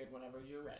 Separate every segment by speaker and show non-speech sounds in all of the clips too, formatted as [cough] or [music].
Speaker 1: good whenever you're ready.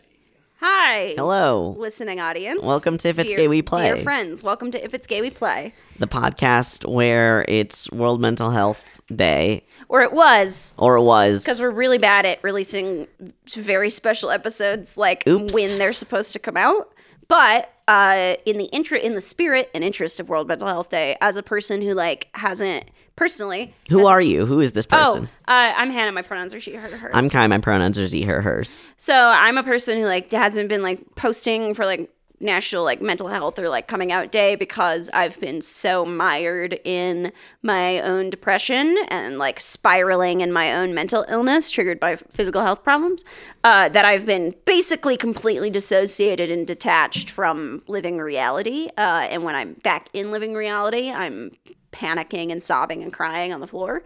Speaker 2: Hi.
Speaker 3: Hello.
Speaker 2: Listening audience.
Speaker 3: Welcome to If It's
Speaker 2: Dear-
Speaker 3: Gay We Play.
Speaker 2: Dear friends, welcome to If It's Gay We Play.
Speaker 3: The podcast where it's World Mental Health Day,
Speaker 2: Or it was,
Speaker 3: or it was.
Speaker 2: because we're really bad at releasing very special episodes like
Speaker 3: Oops.
Speaker 2: when they're supposed to come out. But uh, in the intra- in the spirit and interest of World Mental Health Day, as a person who like hasn't personally
Speaker 3: Who are you? Who is this person?
Speaker 2: Oh, uh, I'm Hannah. My pronouns are she, her, hers.
Speaker 3: I'm Kai. My pronouns are Z, her, hers.
Speaker 2: So I'm a person who like hasn't been like posting for like national like mental health or like coming out day because I've been so mired in my own depression and like spiraling in my own mental illness triggered by physical health problems uh, that I've been basically completely dissociated and detached from living reality. Uh, and when I'm back in living reality, I'm panicking and sobbing and crying on the floor.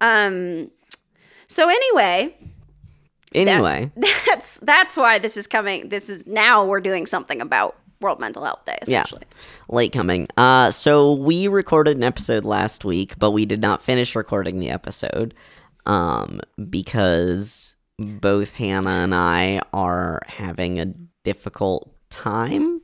Speaker 2: Um, so anyway,
Speaker 3: Anyway, [laughs]
Speaker 2: that's that's why this is coming. This is now we're doing something about World Mental Health Day,
Speaker 3: Yeah. late coming. Uh, so we recorded an episode last week, but we did not finish recording the episode, um, because both Hannah and I are having a difficult time.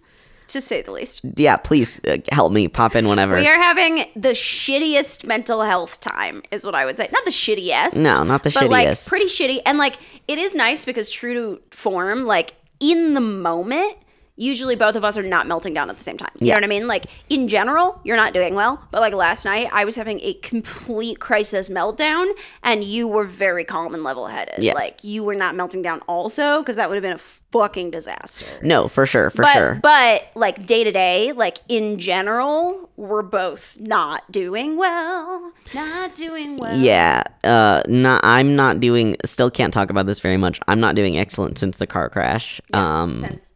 Speaker 2: To say the least.
Speaker 3: Yeah, please uh, help me. Pop in whenever.
Speaker 2: We are having the shittiest mental health time, is what I would say. Not the shittiest.
Speaker 3: No, not the
Speaker 2: but like
Speaker 3: shittiest.
Speaker 2: pretty shitty. And like it is nice because true to form, like in the moment, usually both of us are not melting down at the same time. You
Speaker 3: Yeah.
Speaker 2: know what I mean? Like in general, you're not doing well. But like last night, I was having a complete crisis meltdown, and you were very calm and level headed.
Speaker 3: Yes.
Speaker 2: Like you were not melting down also, because that would have been a fucking disaster.
Speaker 3: no, for sure, for
Speaker 2: but,
Speaker 3: sure.
Speaker 2: But like day to day, like in general, we're both not doing well. Not doing well.
Speaker 3: Yeah, uh, not. I'm not doing. Still can't talk about this very much. I'm not doing excellent since the car crash. um,
Speaker 2: Since.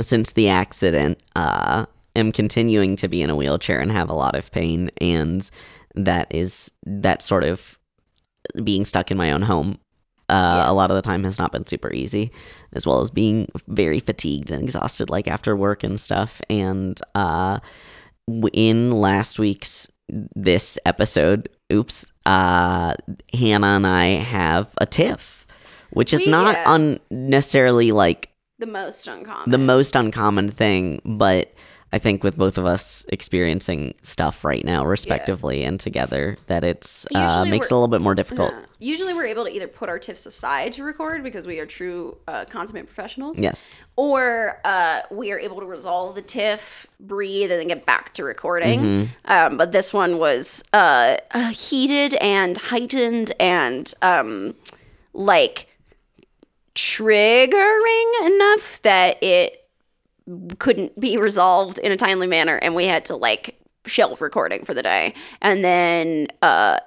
Speaker 3: Since the accident, uh, am continuing to be in a wheelchair and have a lot of pain, and that is that sort of being stuck in my own home. Uh,
Speaker 2: Yeah.
Speaker 3: A lot of the time has not been super easy, as well as being very fatigued and exhausted, like after work and stuff. And uh, in last week's this episode, oops, uh, Hannah and I have a tiff, which is
Speaker 2: We-
Speaker 3: not
Speaker 2: yeah.
Speaker 3: unnecessarily like
Speaker 2: The most uncommon.
Speaker 3: the most uncommon thing, but I think with both of us experiencing stuff right now, respectively and together, that it's uh, makes it a little bit more difficult.
Speaker 2: Yeah. Usually we're able to either put our tiffs aside to record because we are true uh, consummate professionals.
Speaker 3: Yes.
Speaker 2: Or uh, we are able to resolve the tiff, breathe, and then get back to recording.
Speaker 3: Mm-hmm.
Speaker 2: Um, but this one was uh, uh, heated and heightened and um, like triggering enough that it couldn't be resolved in a timely manner and we had to like shelf recording for the day. And then uh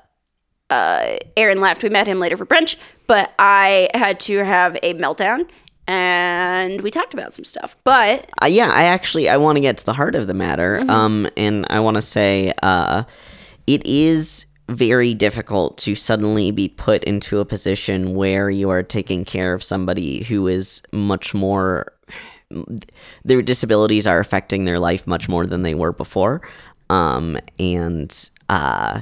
Speaker 2: uh aaron left. We met him later for brunch but i had to have a meltdown and we talked about some stuff. But
Speaker 3: Uh, yeah, I actually I want to get to the heart of the matter,
Speaker 2: Mm-hmm.
Speaker 3: um, and I want to say uh, it is very difficult to suddenly be put into a position where you are taking care of somebody who is much more their disabilities are affecting their life much more than they were before. Um, and uh,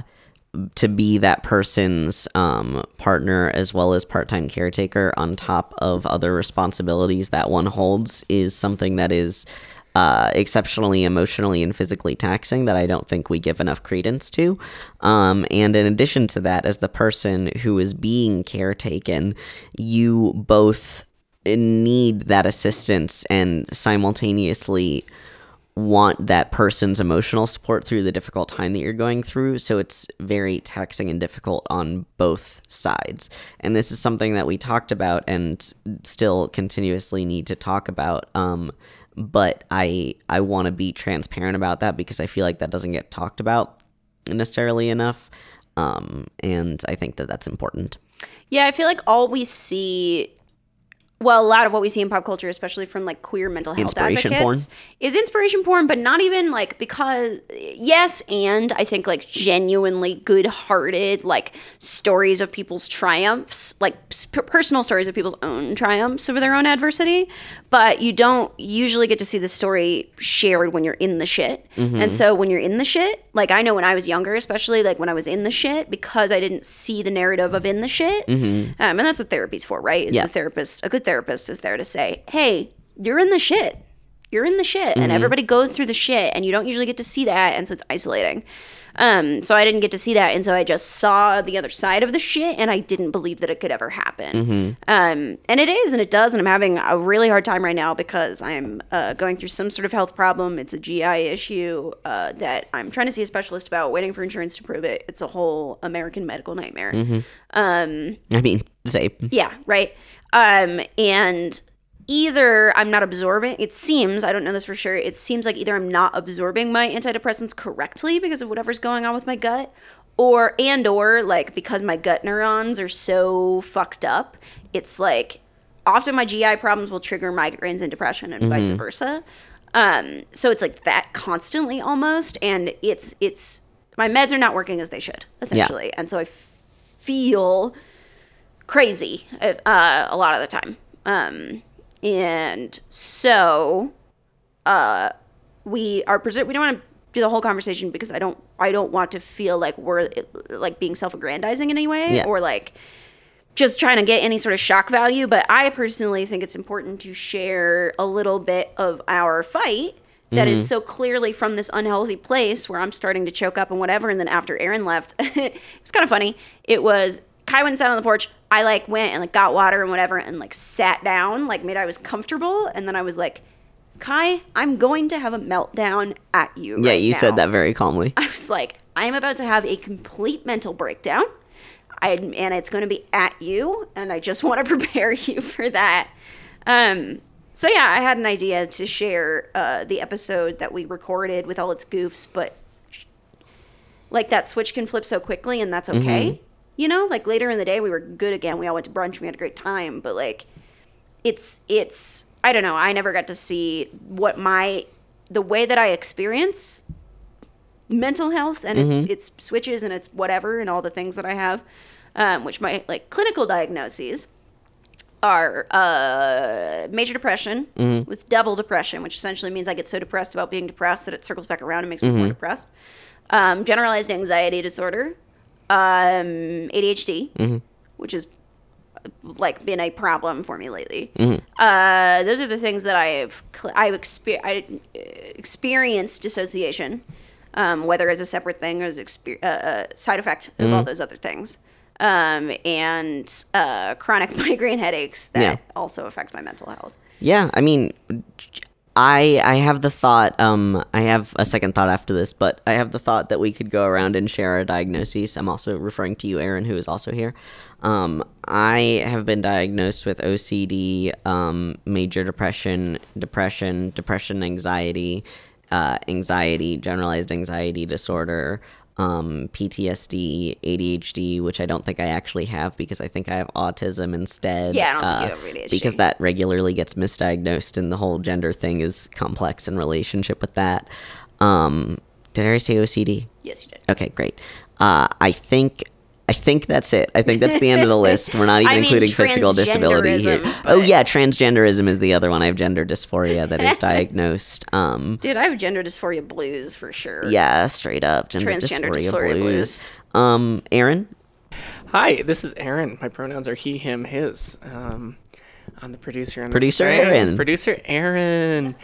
Speaker 3: to be that person's um, partner as well as part-time caretaker on top of other responsibilities that one holds is something that is uh, exceptionally emotionally and physically taxing that I don't think we give enough credence to. Um, and in addition to that, as the person who is being caretaken, you both need that assistance and simultaneously want that person's emotional support through the difficult time that you're going through. So it's very taxing and difficult on both sides. And this is something that we talked about and still continuously need to talk about. Um, but I I want to be transparent about that because I feel like that doesn't get talked about necessarily enough. Um, and I think that that's important.
Speaker 2: yeah i feel like all we see well, a lot of what we see in pop culture, especially from like queer mental health
Speaker 3: Inspiration
Speaker 2: advocates, is inspiration porn, but not even like because yes, and I think like genuinely good-hearted like stories of people's triumphs, like s- personal stories of people's own triumphs over their own adversity, but you don't usually get to see the story shared when you're in the shit. Mm-hmm. And so when you're in the shit, like I know when I was younger, especially like when I was in the shit, because I didn't see the narrative of in the shit. Um, and that's what therapy's for, right? Is
Speaker 3: Yeah.
Speaker 2: the therapist a good therapist is there to say, "Hey, you're in the shit. You're in the shit," and everybody goes through the shit, and you don't usually get to see that, and so it's isolating. Um, so I didn't get to see that, and so I just saw the other side of the shit, and I didn't believe that it could ever happen. Um, and it is, and it does, and I'm having a really hard time right now because I'm uh, going through some sort of health problem. It's a GI issue uh, that I'm trying to see a specialist about, waiting for insurance to prove it. It's a whole American medical nightmare. Um,
Speaker 3: I mean, say,
Speaker 2: yeah, right. Um, and either I'm not absorbing, it seems, I don't know this for sure, it seems like either I'm not absorbing my antidepressants correctly because of whatever's going on with my gut, or, and or, like, because my gut neurons are so fucked up, it's like often my GI problems will trigger migraines and depression and vice versa. Um, so it's like that constantly almost, and it's, it's, my meds are not working as they should, essentially. And so I feel crazy uh, a lot of the time. Um, and so uh, we are preser- we don't want to do the whole conversation because I don't I don't want to feel like we're like being self-aggrandizing in any way
Speaker 3: Yeah.
Speaker 2: or like just trying to get any sort of shock value. But I personally think it's important to share a little bit of our fight that is so clearly from this unhealthy place where I'm starting to choke up and whatever. And then after Aaron left, [laughs] it was kind of funny. It was Kai went and sat on the porch. I like went and like got water and whatever and like sat down, like made I was comfortable. And then I was like, Kai, I'm going to have a meltdown at you.
Speaker 3: yeah,
Speaker 2: right
Speaker 3: you
Speaker 2: now."
Speaker 3: said that very calmly.
Speaker 2: I was like, I am about to have a complete mental breakdown. I, and it's going to be at you, and I just want to [laughs] prepare you for that. Um, so yeah, I had an idea to share uh, the episode that we recorded with all its goofs, but like that switch can flip so quickly, and that's okay. You know, like later in the day, we were good again. We all went to brunch. We had a great time, but like, it's it's I don't know. I never got to see what my the way that I experience mental health and its its switches and its whatever and all the things that I have, um, which my like clinical diagnoses are uh, major depression with double depression, which essentially means I get so depressed about being depressed that it circles back around and makes me more depressed. Um, generalized anxiety disorder, um, ADHD, which is like been a problem for me lately. Uh, those are the things that I've cl- I've exper- I, uh, experienced dissociation, um, whether as a separate thing or as a exper- uh, a side effect of all those other things, um, and uh, chronic [laughs] migraine headaches that
Speaker 3: Yeah.
Speaker 2: also affect my mental health.
Speaker 3: Yeah, I mean, I I have the thought. Um, I have a second thought after this, but I have the thought that we could go around and share our diagnoses. I'm also referring to you, Aaron, who is also here. Um, I have been diagnosed with OCD, um, major depression, depression, depression, anxiety, uh, anxiety, generalized anxiety disorder, um, PTSD, ADHD, which I don't think I actually have because I think I have autism instead.
Speaker 2: Yeah, I don't think
Speaker 3: uh,
Speaker 2: you have ADHD.
Speaker 3: because that regularly gets misdiagnosed, and the whole gender thing is complex in relationship with that. Um, did I say OCD?
Speaker 2: Yes, you did.
Speaker 3: Okay, great. Uh, I think. I think that's it. I think that's the end of the list. We're not [laughs] even
Speaker 2: I mean,
Speaker 3: including physical disability here.
Speaker 2: transgenderism,
Speaker 3: Oh yeah, transgenderism is the other one. I have gender dysphoria that is [laughs] diagnosed. Um,
Speaker 2: Dude, I have gender dysphoria blues for sure.
Speaker 3: yeah, straight up gender
Speaker 2: Transgender
Speaker 3: dysphoria,
Speaker 2: dysphoria
Speaker 3: blues.
Speaker 2: blues.
Speaker 3: Um, Aaron,
Speaker 1: Hi, this is Aaron. My pronouns are he, him, his. Um, I'm the producer. On this
Speaker 3: Producer
Speaker 1: thing.
Speaker 3: Aaron.
Speaker 1: Producer Aaron.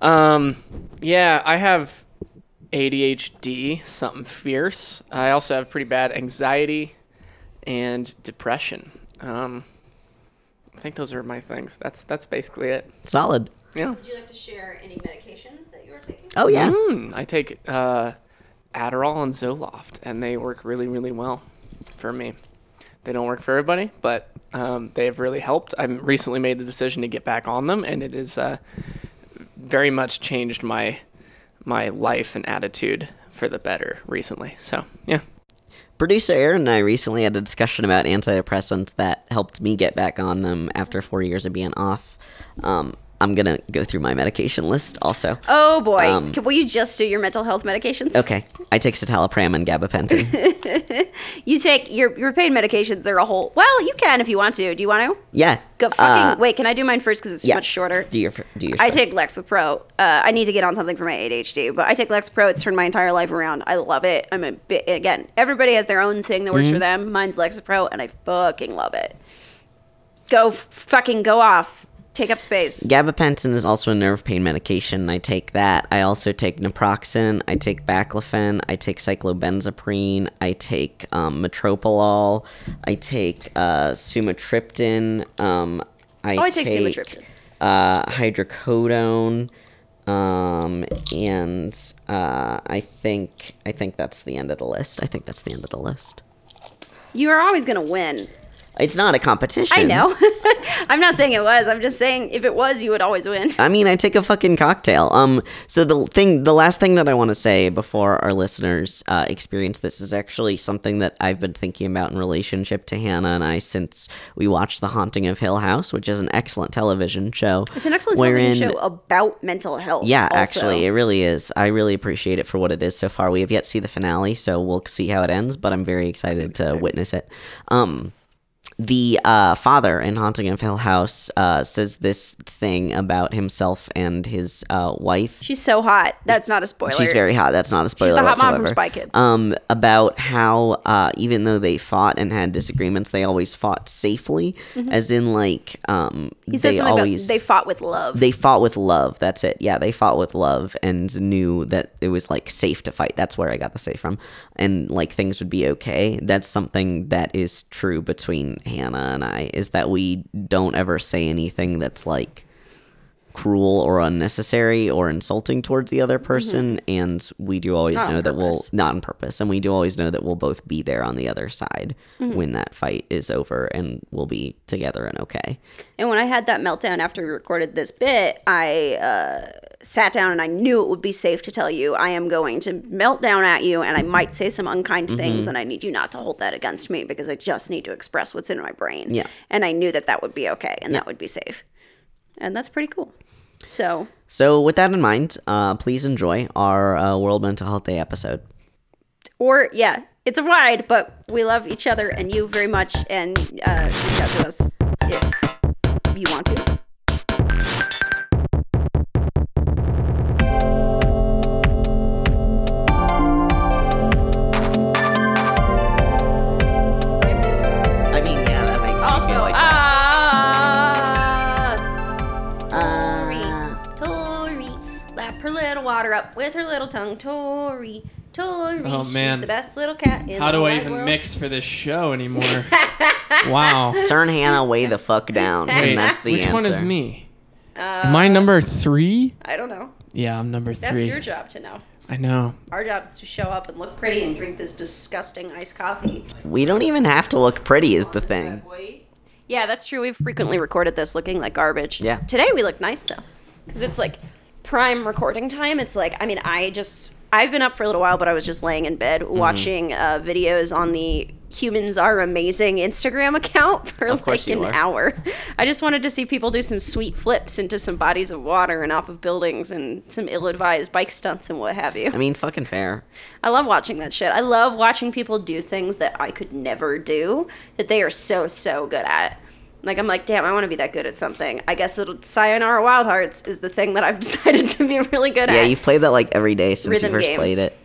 Speaker 1: Um, yeah, I have ADHD, something fierce. I also have pretty bad anxiety and depression. Um, I think those are my things. That's that's basically it.
Speaker 3: solid.
Speaker 1: Yeah.
Speaker 2: Would you like to share any medications that you are taking?
Speaker 3: Oh yeah,
Speaker 1: Mm, I take uh, Adderall and Zoloft, and they work really, really well for me. They don't work for everybody, but um, they have really helped. I recently made the decision to get back on them, and it has uh, very much changed my my life and attitude for the better recently. So yeah,
Speaker 3: Producer Aaron and I recently had a discussion about antidepressants that helped me get back on them after four years of being off. Um, I'm gonna go through my medication list also.
Speaker 2: Oh boy.
Speaker 3: Um,
Speaker 2: Can- Will you just do your mental health medications?
Speaker 3: Okay, I take citalopram and gabapentin. [laughs]
Speaker 2: You take your your pain medications are a whole. Well, you can if you want to. Do you want to?
Speaker 3: yeah.
Speaker 2: Go fucking
Speaker 3: uh,
Speaker 2: wait. Can I do mine first because it's
Speaker 3: yeah.
Speaker 2: much shorter?
Speaker 3: Do your do your.
Speaker 2: I
Speaker 3: first.
Speaker 2: take Lexapro. Uh, I need to get on something for my ADHD, but I take Lexapro. It's turned my entire life around. I love it. I'm a bit again. Everybody has their own thing that works
Speaker 3: Mm-hmm.
Speaker 2: for them. Mine's Lexapro, and I fucking love it. Go f- fucking go off. Take up space.
Speaker 3: Gabapentin is also a nerve pain medication. I take that. I also take naproxen. I take baclofen. I take cyclobenzaprine. I take um, metropolol. I take uh, sumatriptan. Um, I,
Speaker 2: Oh, I take sumatriptan.
Speaker 3: Uh, hydrocodone. Um, and uh, I think I think that's the end of the list. I think that's the end of the list.
Speaker 2: You are always gonna win.
Speaker 3: It's not a competition.
Speaker 2: I know. [laughs] I'm not saying it was. I'm just saying if it was, you would always win.
Speaker 3: I mean, I take a fucking cocktail. Um, so the thing, the last thing that I want to say before our listeners uh, experience this is actually something that I've been thinking about in relationship to Hannah and I since we watched The Haunting of Hill House, which is an excellent television show.
Speaker 2: It's an excellent television show about mental health.
Speaker 3: Yeah,
Speaker 2: also.
Speaker 3: actually, it really is. I really appreciate it for what it is so far. We have yet to see the finale, so we'll see how it ends. But I'm very excited to witness it. Um, the uh, father in Haunting of Hill House uh, says this thing about himself and his uh, wife.
Speaker 2: She's so hot. That's not a spoiler.
Speaker 3: She's very hot. That's not a spoiler
Speaker 2: the hot mom
Speaker 3: whatsoever.
Speaker 2: from Spy Kids.
Speaker 3: Um, about how uh, even though they fought and had disagreements, they always fought safely, as in like um,
Speaker 2: Mm-hmm. He
Speaker 3: they always
Speaker 2: they fought with love.
Speaker 3: they fought with love. That's it. Yeah, they fought with love and knew that it was like safe to fight. That's where I got the safe from. And like things would be okay. That's something that is true between Hannah and I is that we don't ever say anything that's like cruel or unnecessary or insulting towards the other person and we do always
Speaker 2: Mm-hmm. Not
Speaker 3: know that we'll not on purpose and we do always know that we'll both be there on the other side
Speaker 2: Mm-hmm.
Speaker 3: when that fight is over and we'll be together and okay
Speaker 2: And when I had that meltdown after we recorded this bit, I uh, sat down and I knew it would be safe to tell you I am going to melt down at you and I might say some unkind things
Speaker 3: Mm-hmm.
Speaker 2: and I need you not to hold that against me because I just need to express what's in my brain.
Speaker 3: Yeah.
Speaker 2: And I knew that that would be okay and that would be safe. And that's pretty cool. So,
Speaker 3: So, with that in mind, uh, please enjoy our uh, World Mental Health Day episode.
Speaker 2: or yeah, it's a ride, but we love each other and you very much and uh, reach out to us if you want to. Little water up with her little tongue. Tori, Tori,
Speaker 1: Oh, man.
Speaker 2: she's the best little cat in
Speaker 1: How
Speaker 2: the
Speaker 1: do I even
Speaker 2: world.
Speaker 1: mix for this show anymore? [laughs] wow.
Speaker 3: turn Hannah way the fuck down,
Speaker 1: Wait,
Speaker 3: and that's the
Speaker 1: which
Speaker 3: answer.
Speaker 1: one is me? Uh, Am I number three?
Speaker 2: I don't know.
Speaker 1: Yeah, I'm number three.
Speaker 2: That's your job to know.
Speaker 1: I know.
Speaker 2: Our job is to show up and look pretty and drink this disgusting iced coffee.
Speaker 3: We don't even have to look pretty, is the thing.
Speaker 2: Yeah, that's true. We've frequently recorded this looking like garbage.
Speaker 3: Yeah.
Speaker 2: Today we look nice though, because it's like prime recording time. It's like I mean I just I've been up for a little while, but I was just laying in bed
Speaker 3: Mm-hmm.
Speaker 2: watching uh, videos on the Humans Are Amazing Instagram account [laughs] for
Speaker 3: Of
Speaker 2: like an
Speaker 3: are.
Speaker 2: hour. I just wanted to see people do some sweet flips into some bodies of water and off of buildings and some ill-advised bike stunts and what have you.
Speaker 3: I mean, fucking fair.
Speaker 2: I love watching that shit. I love watching people do things that I could never do that they are so so good at. Like I'm like, damn, I want to be that good at something. I guess it'll Sayonara Wild Hearts is the thing that I've [laughs] decided to be really good
Speaker 3: Yeah,
Speaker 2: at.
Speaker 3: Yeah, you've played that like every day since
Speaker 2: Rhythm
Speaker 3: you first
Speaker 2: games.
Speaker 3: played it.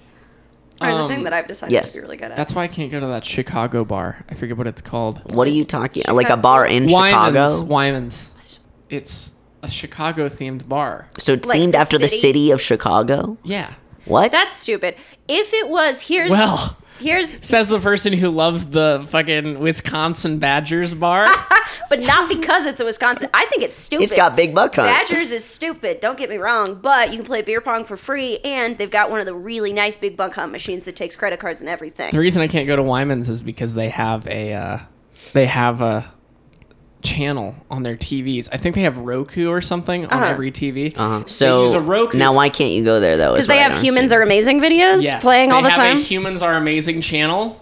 Speaker 2: or the
Speaker 1: Um,
Speaker 2: thing that I've decided
Speaker 3: yes.
Speaker 2: to be really good at.
Speaker 1: That's why I can't go to that Chicago bar. I forget what it's called.
Speaker 3: What are you talking? Like a bar in
Speaker 1: Wyman's.
Speaker 3: Chicago?
Speaker 1: Wyman's. It's a Chicago themed bar.
Speaker 3: So it's
Speaker 2: Like
Speaker 3: themed
Speaker 2: the
Speaker 3: after the
Speaker 2: city?
Speaker 3: city of Chicago?
Speaker 1: Yeah.
Speaker 3: What?
Speaker 2: That's stupid. If it was here's
Speaker 1: Well,
Speaker 2: here's
Speaker 1: says the person who loves the fucking Wisconsin Badgers bar. [laughs]
Speaker 2: but not because it's a Wisconsin. I think it's stupid.
Speaker 3: it's got Big Buck Hunt.
Speaker 2: Badgers is stupid. Don't get me wrong, but you can play beer pong for free, and they've got one of the really nice big buck hunt machines that takes credit cards and everything.
Speaker 1: the reason I can't go to Wyman's is because they have a uh, they have a channel on their TVs. I think they have Roku or something on
Speaker 2: Uh-huh.
Speaker 1: every TV.
Speaker 3: Uh-huh. So
Speaker 1: use a Roku.
Speaker 3: now why can't you go there though?
Speaker 2: Because they have humans are amazing videos
Speaker 1: Yes,
Speaker 2: playing all
Speaker 1: they
Speaker 2: the
Speaker 1: have
Speaker 2: time.
Speaker 1: A Humans Are Amazing channel,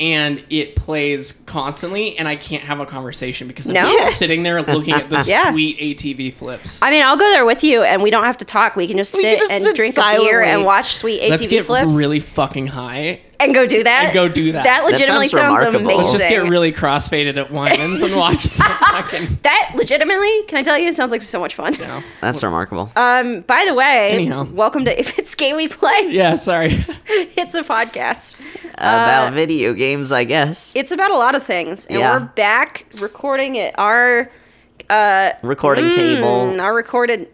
Speaker 1: and it plays constantly, and I can't have a conversation because I'm
Speaker 2: No?
Speaker 1: just [laughs] sitting there looking at the [laughs]
Speaker 2: Yeah.
Speaker 1: sweet ATV flips.
Speaker 2: I mean, I'll go there with you, and we don't have to talk. We can just
Speaker 3: We
Speaker 2: sit
Speaker 3: can just
Speaker 2: and
Speaker 3: sit
Speaker 2: drink a beer
Speaker 3: silently.
Speaker 2: and watch sweet ATV
Speaker 1: Let's get
Speaker 2: flips
Speaker 1: really fucking high.
Speaker 2: And go do that.
Speaker 1: and go do that.
Speaker 2: That
Speaker 1: That
Speaker 2: legitimately
Speaker 3: sounds
Speaker 2: sounds,
Speaker 3: remarkable.
Speaker 2: amazing.
Speaker 1: Let's just get really crossfaded at Wyman's and [laughs] watch the fucking.
Speaker 2: that legitimately, can I tell you, sounds like so much fun.
Speaker 1: You know.
Speaker 3: That's remarkable.
Speaker 2: Um, by the way,
Speaker 1: Anyhow.
Speaker 2: welcome to If It's Gay We Play. [laughs]
Speaker 1: Yeah, sorry. [laughs]
Speaker 2: It's a podcast.
Speaker 3: About video games, I guess.
Speaker 2: It's about a lot of things, and
Speaker 3: Yeah.
Speaker 2: we're back recording at our
Speaker 3: Recording table.
Speaker 2: mm, our recorded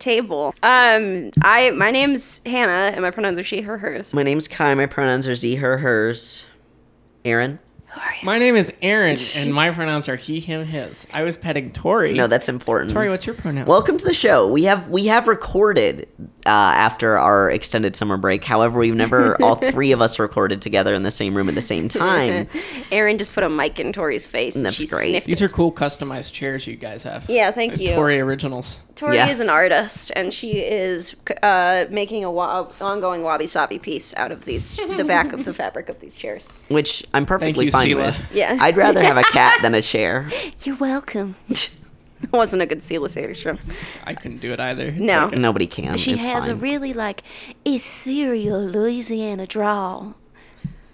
Speaker 2: table. Um, I my name's Hannah, and my pronouns are she, her, hers.
Speaker 3: My name's Kai. My pronouns are Z, her, hers. Aaron?
Speaker 2: Who are you?
Speaker 1: My name is Aaron, [laughs] and my pronouns are he, him, his. I was petting Tori.
Speaker 3: No, that's important.
Speaker 1: Tori, what's your pronoun?
Speaker 3: Welcome to the show. We have we have recorded uh, after our extended summer break. However, we've never [laughs] all three of us recorded together in the same room at the same time. [laughs]
Speaker 2: Aaron just put a mic in Tori's face. and
Speaker 3: That's
Speaker 2: she
Speaker 3: great.
Speaker 2: sniffed
Speaker 1: These
Speaker 2: it.
Speaker 1: are cool customized chairs you guys have.
Speaker 2: Yeah, thank
Speaker 1: Like
Speaker 2: you.
Speaker 1: Tori originals.
Speaker 2: Tori
Speaker 3: Yeah.
Speaker 2: is an artist, and she is uh, making a wa- ongoing wabi sabi piece out of these the back of the [laughs] fabric of these chairs.
Speaker 3: Which I'm perfectly
Speaker 1: you,
Speaker 3: fine
Speaker 1: Selah.
Speaker 3: with.
Speaker 2: Yeah.
Speaker 3: I'd rather have a cat than a [laughs] chair.
Speaker 2: You're welcome. It [laughs] wasn't a good Selah Saterstrom.
Speaker 1: I couldn't do it either. It's
Speaker 2: No.
Speaker 1: okay.
Speaker 3: Nobody can.
Speaker 2: She
Speaker 3: it's
Speaker 2: has a really like ethereal Louisiana drawl.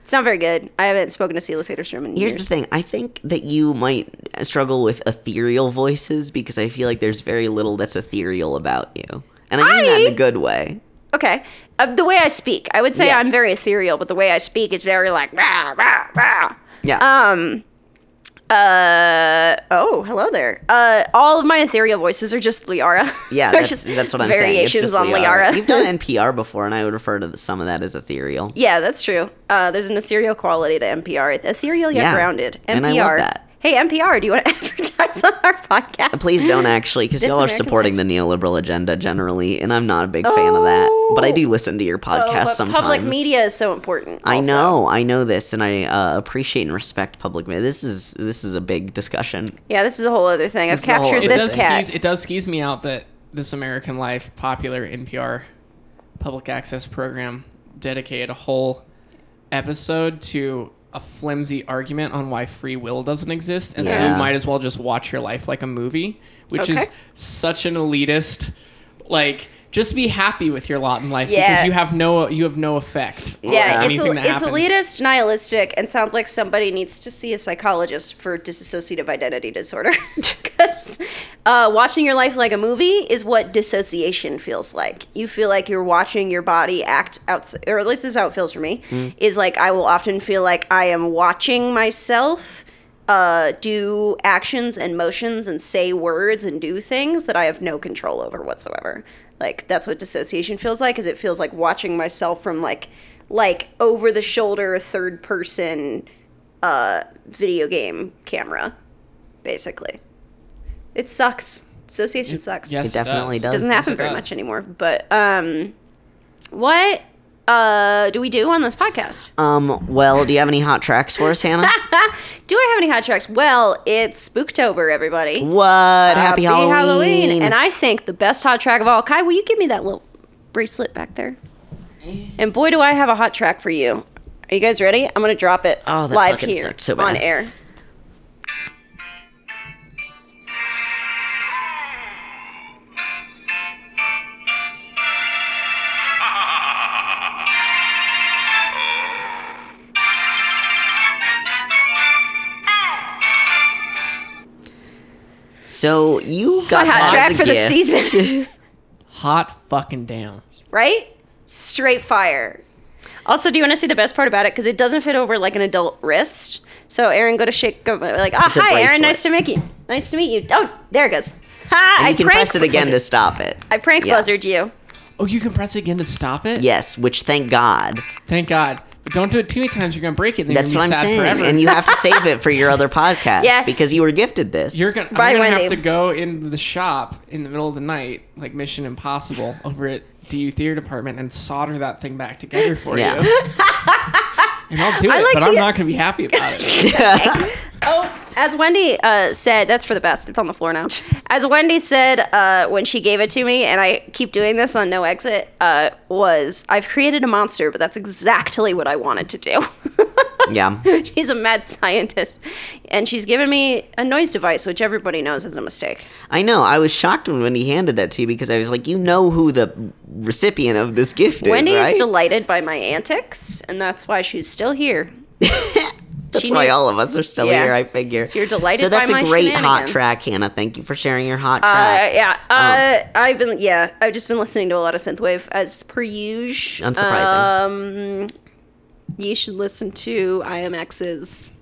Speaker 2: It's not very good. I haven't spoken to Selah Saterstrom in
Speaker 3: Here's
Speaker 2: years.
Speaker 3: Here's the thing. I think that you might struggle with ethereal voices because I feel like there's very little that's ethereal about you. And I mean that in a good way.
Speaker 2: Okay. Uh, the way I speak, I would say
Speaker 3: Yes.
Speaker 2: I'm very ethereal, but the way I speak is very like rah, rah, rah.
Speaker 3: Yeah.
Speaker 2: Um. Uh oh, hello there. Uh, all of my ethereal voices are just Liara.
Speaker 3: yeah, [laughs] that's,
Speaker 2: just
Speaker 3: that's what I'm saying. It's
Speaker 2: variations on
Speaker 3: Liara.
Speaker 2: Liara.
Speaker 3: You've done [laughs] NPR before, and I would refer to the, some of that as ethereal.
Speaker 2: yeah, that's true. Uh, there's an ethereal quality to NPR. Ethereal yet
Speaker 3: Yeah,
Speaker 2: grounded. NPR.
Speaker 3: and I love that.
Speaker 2: Hey, NPR, do you want to [laughs] advertise on our podcast?
Speaker 3: Please don't actually, because y'all are
Speaker 2: American
Speaker 3: supporting the neoliberal agenda generally, and I'm not a big fan of that. But I do listen to your
Speaker 2: Oh,
Speaker 3: podcast
Speaker 2: but
Speaker 3: sometimes.
Speaker 2: Public media is so important.
Speaker 3: I know, I know this, and I uh, appreciate and respect public media. This is this is a big discussion.
Speaker 2: Yeah, this is a whole other thing. I've
Speaker 3: This is a whole
Speaker 2: captured
Speaker 3: other
Speaker 1: It
Speaker 2: this
Speaker 1: does
Speaker 2: cat.
Speaker 1: skis, it does skis me out that this American Life popular NPR public access program dedicated a whole episode to a flimsy argument on why free will doesn't exist, and so
Speaker 3: Yeah.
Speaker 1: you might as well just watch your life like a movie, which is such an elitist. Like, just be happy with your lot in life
Speaker 2: Yeah.
Speaker 1: because you have no you have no effect. on
Speaker 2: Yeah, it's, a, it's elitist, nihilistic, and sounds like somebody needs to see a psychologist for dissociative identity disorder. [laughs] Because uh, watching your life like a movie is what dissociation feels like. You feel like you're watching your body act outside, or at least this is how it feels for me. Is like I will often feel like I am watching myself uh, do actions and motions and say words and do things that I have no control over whatsoever. Like that's what dissociation feels like. Is it feels like watching myself from like like over the shoulder third person uh, video game camera, basically. It sucks. Dissociation sucks.
Speaker 1: Yes,
Speaker 3: It definitely does.
Speaker 2: It doesn't
Speaker 1: Yes,
Speaker 2: happen
Speaker 1: it
Speaker 2: very
Speaker 1: does.
Speaker 2: much anymore. But um, what uh do we do on this podcast?
Speaker 3: Um, well, do you have any hot tracks for us, Hannah? [laughs]
Speaker 2: Do I have any hot tracks? Well, it's Spooktober, everybody.
Speaker 3: what? Happy, Halloween!
Speaker 2: And I think the best hot track of all, Kai, will you give me that little bracelet back there? And boy, do I have a hot track for you. Are you guys ready? I'm going to drop it
Speaker 3: Oh,
Speaker 2: live here
Speaker 3: so
Speaker 2: on air.
Speaker 3: So you
Speaker 2: My
Speaker 3: got
Speaker 2: hot
Speaker 3: that
Speaker 2: track
Speaker 3: as a
Speaker 2: for the season, [laughs]
Speaker 1: Hot fucking damn.
Speaker 2: right? Straight fire. Also, do you want to see the best part about it? Because it doesn't fit over like an adult wrist. So, Aaron, go to shake. Go, uh, like, oh, hi, Aaron. Nice to meet you. Nice to meet you. Oh, there it goes. Ha!
Speaker 3: and
Speaker 2: I
Speaker 3: you can press it again to stop it.
Speaker 2: I prank
Speaker 3: Yeah.
Speaker 2: buzzard you.
Speaker 1: Oh, you can press it again to stop it.
Speaker 3: Yes, which thank God.
Speaker 1: Thank God. But don't do it too many times. You're gonna break it. And
Speaker 3: That's
Speaker 1: you're
Speaker 3: what
Speaker 1: gonna
Speaker 3: I'm
Speaker 1: sad
Speaker 3: saying.
Speaker 1: Forever.
Speaker 3: And you have to [laughs] save it for your other podcast.
Speaker 2: Yeah.
Speaker 3: Because you were gifted this.
Speaker 1: You're gonna,
Speaker 2: Bye,
Speaker 1: I'm gonna
Speaker 2: Wendy.
Speaker 1: have to go into the shop in the middle of the night, like Mission Impossible, [laughs] over at DU Theater Department, and solder that thing back together for
Speaker 3: Yeah.
Speaker 1: you. [laughs] and I'll do it,
Speaker 2: like
Speaker 1: but I'm not gonna be happy about it.
Speaker 2: Oh, as Wendy uh, said, that's for the best. It's on the floor now. [laughs] As Wendy said uh, when she gave it to me, and I keep doing this on No Exit, uh, was I've created a monster, but that's exactly what I wanted to do. [laughs]
Speaker 3: Yeah.
Speaker 2: she's a mad scientist, and she's given me a noise device, which everybody knows is a mistake.
Speaker 3: I know. I was shocked when Wendy handed that to you because I was like, you know who the recipient of this gift
Speaker 2: Wendy
Speaker 3: is,
Speaker 2: is
Speaker 3: right?
Speaker 2: delighted by my antics, and that's why she's still here. [laughs]
Speaker 3: That's
Speaker 2: she
Speaker 3: why all of us are still
Speaker 2: Yeah.
Speaker 3: here, I figure.
Speaker 2: So you're delighted
Speaker 3: So that's a great hot track, Hannah. Thank you for sharing your hot
Speaker 2: Uh,
Speaker 3: track.
Speaker 2: yeah, uh, I've been yeah, I've just been listening to a lot of synthwave as per usual.
Speaker 3: Unsurprising.
Speaker 2: Um, you should listen to IMX's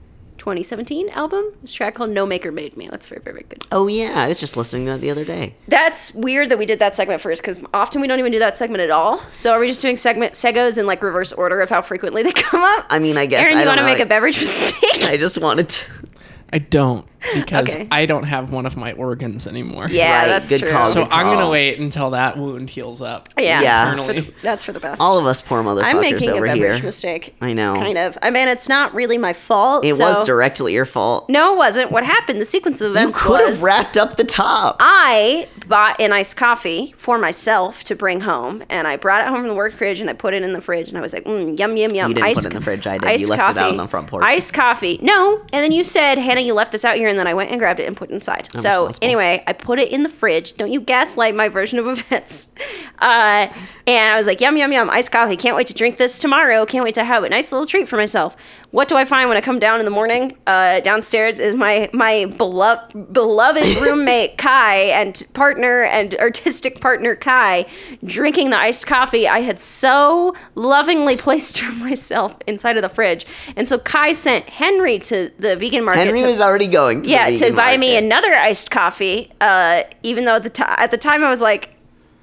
Speaker 2: 2017 album. This track called "No Maker Made Me." That's very very very good.
Speaker 3: oh, yeah. I was just listening to that the other day.
Speaker 2: That's weird that we did that segment first because often we don't even do that segment at all. So are we just doing segment segos in like reverse order of how frequently they come up?
Speaker 3: I mean, I guess
Speaker 2: Aaron,
Speaker 3: I
Speaker 2: you
Speaker 3: don't
Speaker 2: want to make a beverage mistake? [laughs]
Speaker 3: I just wanted to.
Speaker 1: I don't because
Speaker 2: Okay.
Speaker 1: I don't have one of my organs anymore.
Speaker 2: yeah,
Speaker 3: Right,
Speaker 2: that's
Speaker 3: good
Speaker 2: true.
Speaker 3: call,
Speaker 1: So
Speaker 3: good
Speaker 1: I'm gonna wait until that wound heals up.
Speaker 2: Yeah,
Speaker 3: Yeah.
Speaker 2: That's, for the, that's for the best.
Speaker 3: All of us poor motherfuckers
Speaker 2: I'm making a
Speaker 3: over
Speaker 2: beverage
Speaker 3: here.
Speaker 2: mistake.
Speaker 3: I know.
Speaker 2: Kind of. I mean, it's not really my fault.
Speaker 3: It
Speaker 2: so-
Speaker 3: was directly your fault.
Speaker 2: No, it wasn't. What happened? The sequence of events.
Speaker 3: You could
Speaker 2: was
Speaker 3: have wrapped up the top.
Speaker 2: I bought an iced coffee for myself to bring home, and I brought it home from the work fridge, and I put it in the fridge, and I was like, mm, yum yum yum.
Speaker 3: You didn't
Speaker 2: iced
Speaker 3: put it in the fridge, I did. You
Speaker 2: iced
Speaker 3: left it out
Speaker 2: coffee.
Speaker 3: on the front porch.
Speaker 2: Iced coffee. No, and then you said, Hannah, you left this out here, and then I went and grabbed it and put it inside. so anyway, I put it in the fridge. Don't you gaslight my version of [laughs] events. Uh, and I was like, yum yum yum, iced coffee. Can't wait to drink this tomorrow. Can't wait to have a nice little treat for myself. What do I find when I come down in the morning? Uh, downstairs is my my beloved beloved roommate [laughs] Kai and partner and artistic partner Kai drinking the iced coffee I had so lovingly [laughs] placed for myself inside of the fridge. And so Kai sent Henry to the vegan market.
Speaker 3: Henry
Speaker 2: to,
Speaker 3: was already going. To
Speaker 2: yeah to buy me another iced coffee. Uh, even though at the ti at the time I was like.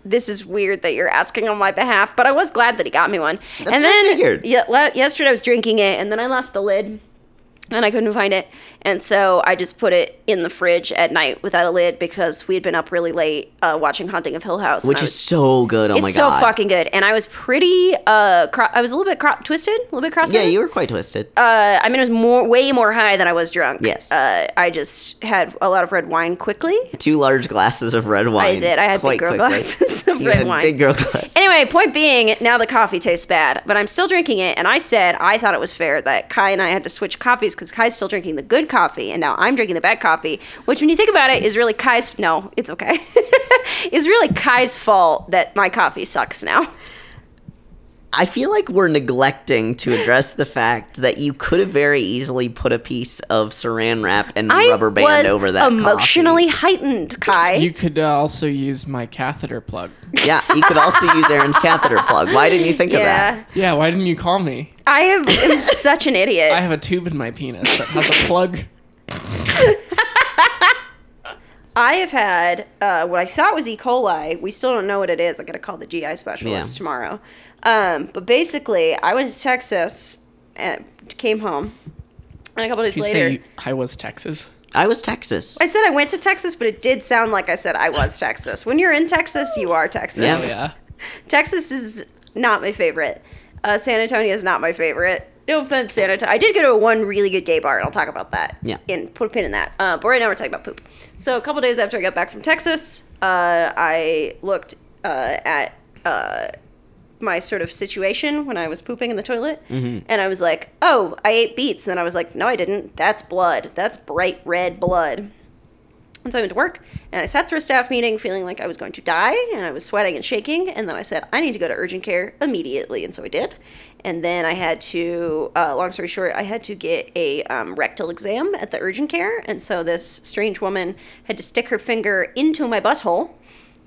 Speaker 2: This is weird that you're asking on my behalf, but I was glad that he got me one.
Speaker 3: That's
Speaker 2: and then
Speaker 3: figured.
Speaker 2: yeah, yesterday I was drinking it, and then I lost the lid, and I couldn't find it, and so I just put it in the fridge at night without a lid because we had been up really late uh, watching Haunting of Hill House,
Speaker 3: Which
Speaker 2: I
Speaker 3: is so good. Oh my god, it's so
Speaker 2: fucking good, and I was pretty uh, cro- I was a little bit cro- twisted, a little bit cross.
Speaker 3: Yeah, you were quite twisted.
Speaker 2: Uh, I mean, it was more, way more high than I was drunk.
Speaker 3: Yes.
Speaker 2: Uh, I just had a lot of red wine quickly.
Speaker 3: Two large glasses of red wine.
Speaker 2: I did. I had big girl
Speaker 3: quickly.
Speaker 2: glasses of
Speaker 3: You
Speaker 2: red wine.
Speaker 3: Big girl glasses.
Speaker 2: Anyway, point being, now the coffee tastes bad, but I'm still drinking it. And I said I thought it was fair that Kai and I had to switch coffees because Kai's still drinking the good coffee, and now I'm drinking the bad coffee. Which, when you think about it, is really Kai's. No, it's okay. [laughs] is really Kai's fault that my coffee sucks now.
Speaker 3: I feel like we're neglecting to address the fact that you could have very easily put a piece of saran wrap and
Speaker 2: I
Speaker 3: rubber band
Speaker 2: was
Speaker 3: over that.
Speaker 2: emotionally
Speaker 3: coffee.
Speaker 2: heightened, Kai.
Speaker 1: You could uh, also use my catheter plug.
Speaker 3: Yeah, you could also use Aaron's catheter plug. Why didn't you think of that?
Speaker 1: Yeah, why didn't you call me?
Speaker 2: I have, am such an idiot. [laughs]
Speaker 1: I have a tube in my penis that has a plug. [laughs]
Speaker 2: I have had uh, what I thought was E. coli. We still don't know what it is. I got to call the GI specialist
Speaker 3: Yeah.
Speaker 2: tomorrow. Um, but basically, I went to Texas and came home, and a couple days
Speaker 1: Did you
Speaker 2: later,
Speaker 1: say you, I was Texas?
Speaker 3: I was Texas.
Speaker 2: I said I went to Texas, but it did sound like I said I was Texas. When you're in Texas, you are Texas.
Speaker 3: Yeah.
Speaker 1: Oh yeah.
Speaker 2: Texas is not my favorite. Uh, San Antonio is not my favorite. No offense, San Antonio. I did go to one really good gay bar, and I'll talk about that.
Speaker 3: Yeah.
Speaker 2: And put a pin in that. Uh, but right now we're talking about poop. So a couple days after I got back from Texas, uh, I looked uh, at uh, my sort of situation when I was pooping in the toilet, and I was like, "Oh, I ate beets." And then I was like, "No, I didn't. That's blood. That's bright red blood." And so I went to work and I sat through a staff meeting feeling like I was going to die and I was sweating and shaking. And then I said, I need to go to urgent care immediately. And so I did. And then I had to, uh, long story short, I had to get a um, rectal exam at the urgent care. And so this strange woman had to stick her finger into my butthole.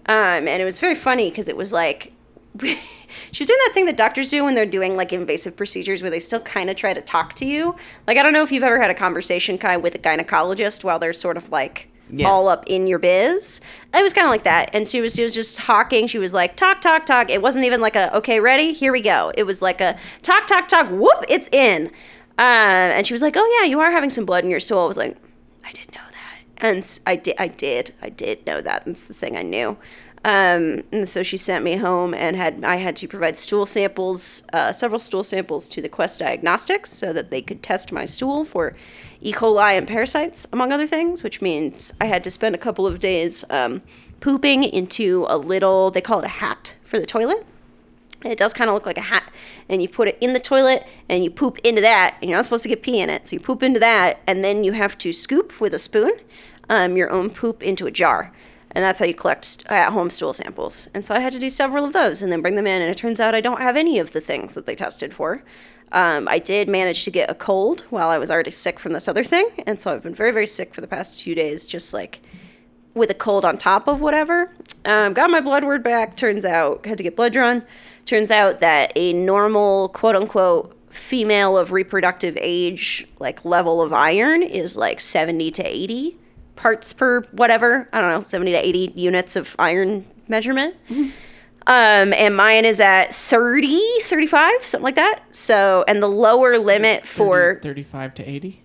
Speaker 2: Um, and it was very funny because it was like, [laughs] she was doing that thing that doctors do when they're doing like invasive procedures where they still kind of try to talk to you. Like, I don't know if you've ever had a conversation, Kai, with a gynecologist while they're sort of like
Speaker 3: Yeah.
Speaker 2: all up in your biz. It was kind of like that. And she was, she was just talking. She was like, talk, talk, talk. It wasn't even like a, okay, ready? Here we go. It was like a talk, talk, talk. Whoop, it's in. Uh, and she was like, oh, yeah, you are having some blood in your stool. I was like, I didn't know that. And I did, I did, I did know that. That's the thing I knew. Um, and so she sent me home and had I had to provide stool samples, uh, several stool samples to the Quest Diagnostics so that they could test my stool for E. coli and parasites, among other things. Which means I had to spend a couple of days um, pooping into a little. They call it a hat for the toilet. It does kind of look like a hat. and you put it in the toilet and you poop into that, and you're not supposed to get pee in it. So you poop into that, and then you have to scoop with a spoon um, your own poop into a jar. And that's how you collect at home stool samples. And so I had to do several of those and then bring them in. And it turns out I don't have any of the things that they tested for. Um, I did manage to get a cold while I was already sick from this other thing. And so I've been very, very sick for the past two days, just like with a cold on top of whatever. Um, got my blood work back. Turns out, had to get blood drawn. Turns out that a normal, quote unquote, female of reproductive age, like level of iron is like 70 to 80 parts per whatever. I don't know, 70 to 80 units of iron measurement. Um, and mine is at 30, 35, something like that. So, and the lower limit for
Speaker 1: 35 to 80?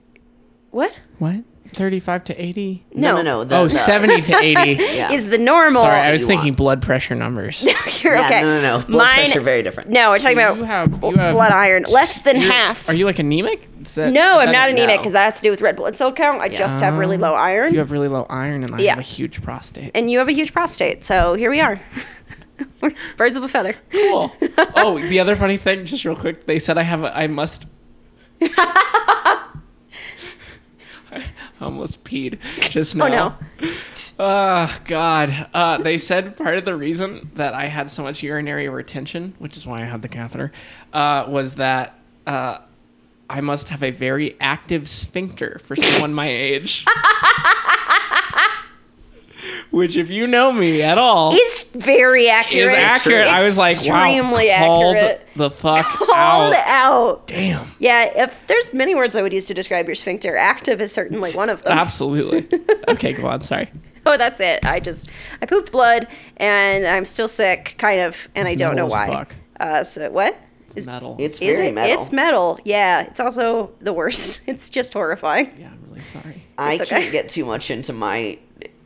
Speaker 2: what?
Speaker 1: What? 35 to 80?
Speaker 3: No,
Speaker 2: No.
Speaker 3: no, no. the-
Speaker 1: Oh,
Speaker 3: the-
Speaker 1: 70 to [laughs] 80.
Speaker 3: Yeah.
Speaker 2: Is the normal.
Speaker 1: Sorry, I was thinking
Speaker 3: want.
Speaker 1: blood pressure numbers. [laughs]
Speaker 2: You're
Speaker 3: yeah,
Speaker 2: okay.
Speaker 3: no, no, no. Blood
Speaker 2: Mine-
Speaker 3: pressure very different.
Speaker 2: No, we're talking about
Speaker 1: you have, you have
Speaker 2: blood iron. Less than half.
Speaker 1: Are you like anemic? That-
Speaker 2: no, I'm not
Speaker 1: it?
Speaker 2: anemic
Speaker 3: No.
Speaker 2: because that has to do with red blood cell count. I just have really oh. low iron.
Speaker 1: You have really low iron, and I
Speaker 2: Yeah.
Speaker 1: have a huge prostate.
Speaker 2: and you have a huge prostate. So here we are. [laughs] We're birds of a feather.
Speaker 1: Cool. oh, the other funny thing, just real quick, they said I have, a, I must. I almost peed just now.
Speaker 2: Oh, no.
Speaker 1: Oh [laughs] God. Uh, they said part of the reason that I had so much urinary retention, which is why I had the catheter, uh, was that uh, I must have a very active sphincter for someone my age. [laughs] which, if you know me at all,
Speaker 2: is very accurate.
Speaker 1: is accurate. I was like, wow,
Speaker 2: Extremely
Speaker 1: called
Speaker 2: accurate.
Speaker 1: the fuck [laughs]
Speaker 2: Called
Speaker 1: out.
Speaker 2: out.
Speaker 1: Damn.
Speaker 2: Yeah, if there's many words I would use to describe your sphincter, active is certainly one of them.
Speaker 1: Absolutely. [laughs] Okay, go on. Sorry.
Speaker 2: Oh, that's it. I just I pooped blood and I'm still sick, kind of, and
Speaker 1: It's
Speaker 2: I don't know why.
Speaker 1: fuck.
Speaker 2: Uh, so what?
Speaker 1: It's metal.
Speaker 3: It's
Speaker 2: Is
Speaker 3: very
Speaker 2: it?
Speaker 3: metal.
Speaker 2: It's metal. Yeah, it's also the worst. [laughs] It's just horrifying.
Speaker 1: yeah, I'm really sorry.
Speaker 3: I
Speaker 2: okay.
Speaker 3: can't get too much into my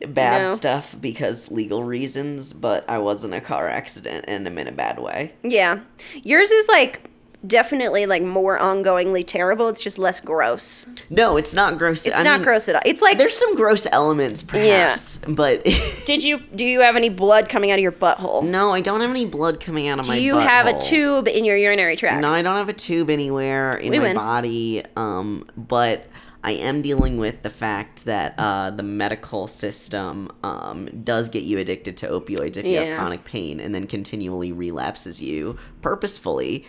Speaker 3: bad stuff because legal reasons, but I was in a car accident and I'm in a bad way.
Speaker 2: Yeah, yours is like definitely like more ongoingly terrible. It's just less gross.
Speaker 3: No, it's not gross.
Speaker 2: It's
Speaker 3: I
Speaker 2: not
Speaker 3: mean,
Speaker 2: gross at all. It's like
Speaker 3: There's some gross elements, perhaps, but [laughs]
Speaker 2: Did you do you have any blood coming out of your butthole?
Speaker 3: no, I don't have any blood coming out of my.
Speaker 2: Do you have a tube in your urinary tract?
Speaker 3: No, I don't have a tube anywhere in
Speaker 2: We
Speaker 3: my
Speaker 2: win.
Speaker 3: body. Um, but I am dealing with the fact that uh, the medical system um, does get you addicted to opioids if you
Speaker 2: Yeah.
Speaker 3: have chronic pain, and then continually relapses you purposefully.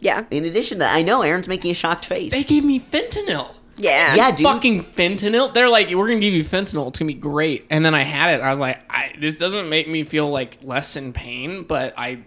Speaker 2: Yeah.
Speaker 3: In addition to that, I know Aaron's making a shocked face.
Speaker 1: They gave me fentanyl.
Speaker 2: Yeah.
Speaker 3: Yeah, dude.
Speaker 1: Fucking fentanyl. They're like, we're gonna give you fentanyl. It's gonna be great. And then I had it. I was like, I, this doesn't make me feel like less in pain, but I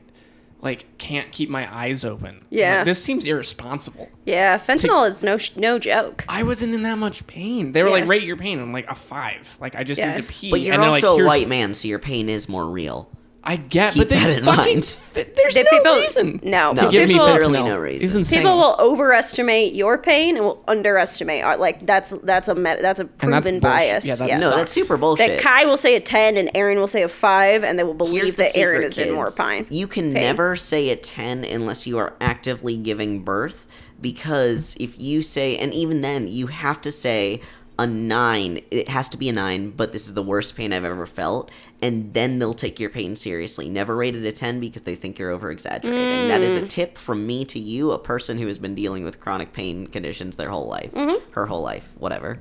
Speaker 1: like can't keep my eyes open.
Speaker 2: Yeah.
Speaker 1: Like, this seems irresponsible.
Speaker 2: Yeah. Fentanyl is no sh- no joke.
Speaker 1: I wasn't in that much pain. They were
Speaker 2: Yeah.
Speaker 1: like, rate your pain. I'm like a five. Like I just
Speaker 2: Yeah.
Speaker 1: need to pee.
Speaker 3: but you're
Speaker 1: and they're
Speaker 3: also
Speaker 1: like,
Speaker 3: a white man, so your pain is more real.
Speaker 1: I get,
Speaker 3: Keep
Speaker 1: but they
Speaker 3: that in
Speaker 1: fucking,
Speaker 3: mind.
Speaker 1: th- there's
Speaker 2: They-
Speaker 1: no
Speaker 2: people-
Speaker 1: reason.
Speaker 2: no.
Speaker 1: to
Speaker 3: No,
Speaker 1: give
Speaker 3: there's
Speaker 1: me
Speaker 3: literally no reason.
Speaker 2: People will overestimate your pain and will underestimate our, like that's that's a met, that's a
Speaker 1: And that's
Speaker 2: proven bias.
Speaker 1: Yeah, that's-
Speaker 2: yeah.
Speaker 3: No, that's super bullshit.
Speaker 2: that Kai will say a ten and Aaron will say a five, and they will believe
Speaker 3: the
Speaker 2: that Aaron
Speaker 3: secret,
Speaker 2: is in more pain.
Speaker 3: You can
Speaker 2: pain.
Speaker 3: never say a 10 unless you are actively giving birth because if you say and even then you have to say a 9, it has to be a 9, but this is the worst pain I've ever felt and then they'll take your pain seriously. Never rate it a 10 because they think you're over exaggerating. That
Speaker 2: Mm.
Speaker 3: is a tip from me to you, a person who has been dealing with chronic pain conditions their whole life.
Speaker 2: Mm-hmm.
Speaker 3: Her whole life, whatever.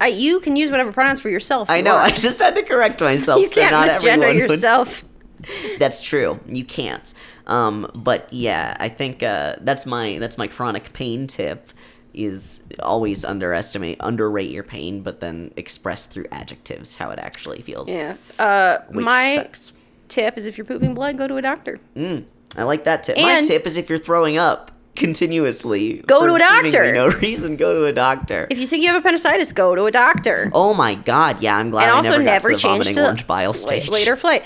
Speaker 2: I, you can use whatever pronouns for yourself.
Speaker 3: I know.
Speaker 2: want.
Speaker 3: I just had to correct myself.
Speaker 2: you
Speaker 3: so
Speaker 2: can't misgender
Speaker 3: everyone would-
Speaker 2: yourself. [laughs]
Speaker 3: That's true. You can't. Um, but yeah, I think uh, that's my that's my chronic pain tip is always underestimate underrate your pain, but then express through adjectives how it actually feels.
Speaker 2: Yeah. Uh, my
Speaker 3: sucks.
Speaker 2: tip is if you're pooping blood, go to a doctor.
Speaker 3: Mm, I like that tip. my tip is if you're throwing up continuously,
Speaker 2: Go
Speaker 3: for
Speaker 2: to a doctor.
Speaker 3: No [laughs] reason. Go to a doctor.
Speaker 2: If you think you have appendicitis, go to a doctor.
Speaker 3: oh my god! Yeah, I'm glad
Speaker 2: and
Speaker 3: I
Speaker 2: also
Speaker 3: never, got
Speaker 2: never
Speaker 3: to the
Speaker 2: change to
Speaker 3: orange bile stage.
Speaker 2: later flight.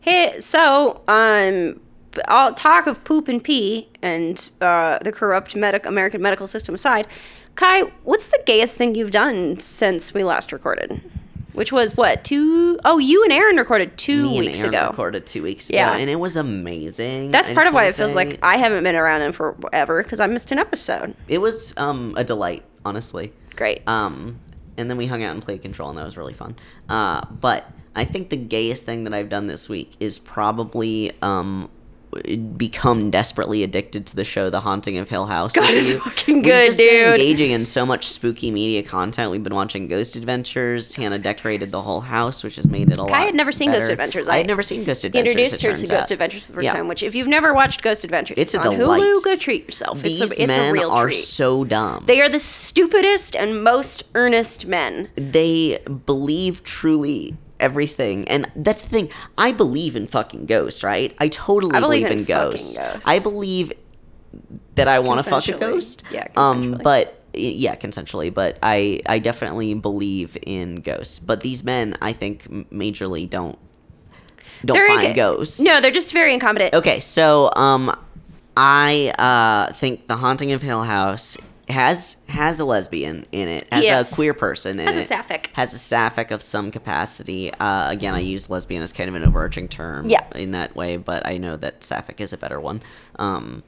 Speaker 2: Hey, so um, I'll talk of poop and pee and uh, the corrupt medic- American medical system aside. Kai, what's the gayest thing you've done since we last recorded? Which was what two oh you and Aaron recorded two
Speaker 3: Me and
Speaker 2: weeks
Speaker 3: Aaron
Speaker 2: ago.
Speaker 3: recorded two weeks ago,
Speaker 2: Yeah.
Speaker 3: and it was amazing.
Speaker 2: That's
Speaker 3: I
Speaker 2: part of why it feels like I haven't been around in forever because I missed an episode.
Speaker 3: It was um, a delight, honestly.
Speaker 2: Great.
Speaker 3: Um, and then we hung out and played Control, and that was really fun. Uh, but I think the gayest thing that I've done this week is probably um, become desperately addicted to the show The Haunting of Hill House.
Speaker 2: God, it's
Speaker 3: you.
Speaker 2: fucking
Speaker 3: We've
Speaker 2: good,
Speaker 3: just been
Speaker 2: dude.
Speaker 3: engaging in so much spooky media content. We've been watching Ghost Adventures. Hannah decorated the whole house, which has made it a lot.
Speaker 2: I had never seen Ghost. Adventures.
Speaker 3: I
Speaker 2: I
Speaker 3: had never seen Ghost Adventures.
Speaker 2: Introduced her to Ghost
Speaker 3: out.
Speaker 2: Adventures for the first
Speaker 3: Yeah.
Speaker 2: time. Which, if you've never watched Ghost Adventures,
Speaker 3: It's a
Speaker 2: on
Speaker 3: delight.
Speaker 2: Hulu. Go treat yourself.
Speaker 3: These
Speaker 2: it's a, it's
Speaker 3: men
Speaker 2: a real
Speaker 3: are
Speaker 2: treat.
Speaker 3: so dumb.
Speaker 2: they are the stupidest and most earnest men.
Speaker 3: they believe truly everything. And that's the thing. I believe in fucking ghosts, right? I totally
Speaker 2: I believe
Speaker 3: believe,
Speaker 2: in
Speaker 3: ghosts.
Speaker 2: ghosts.
Speaker 3: i believe that i want to fuck a ghost
Speaker 2: Yeah,
Speaker 3: um but yeah consensually but i i definitely believe in ghosts. But these men i think majorly don't don't
Speaker 2: They're
Speaker 3: find ghosts.
Speaker 2: No, they're just very incompetent.
Speaker 3: Okay, so um, I uh think the Haunting of Hill House has has a lesbian in it, has
Speaker 2: Yes.
Speaker 3: a queer person in
Speaker 2: Has a
Speaker 3: it,
Speaker 2: sapphic.
Speaker 3: has a sapphic of some capacity. Uh, again, I use lesbian as kind of an overarching term,
Speaker 2: Yeah.
Speaker 3: in that way, but I know that sapphic is a better one. Um,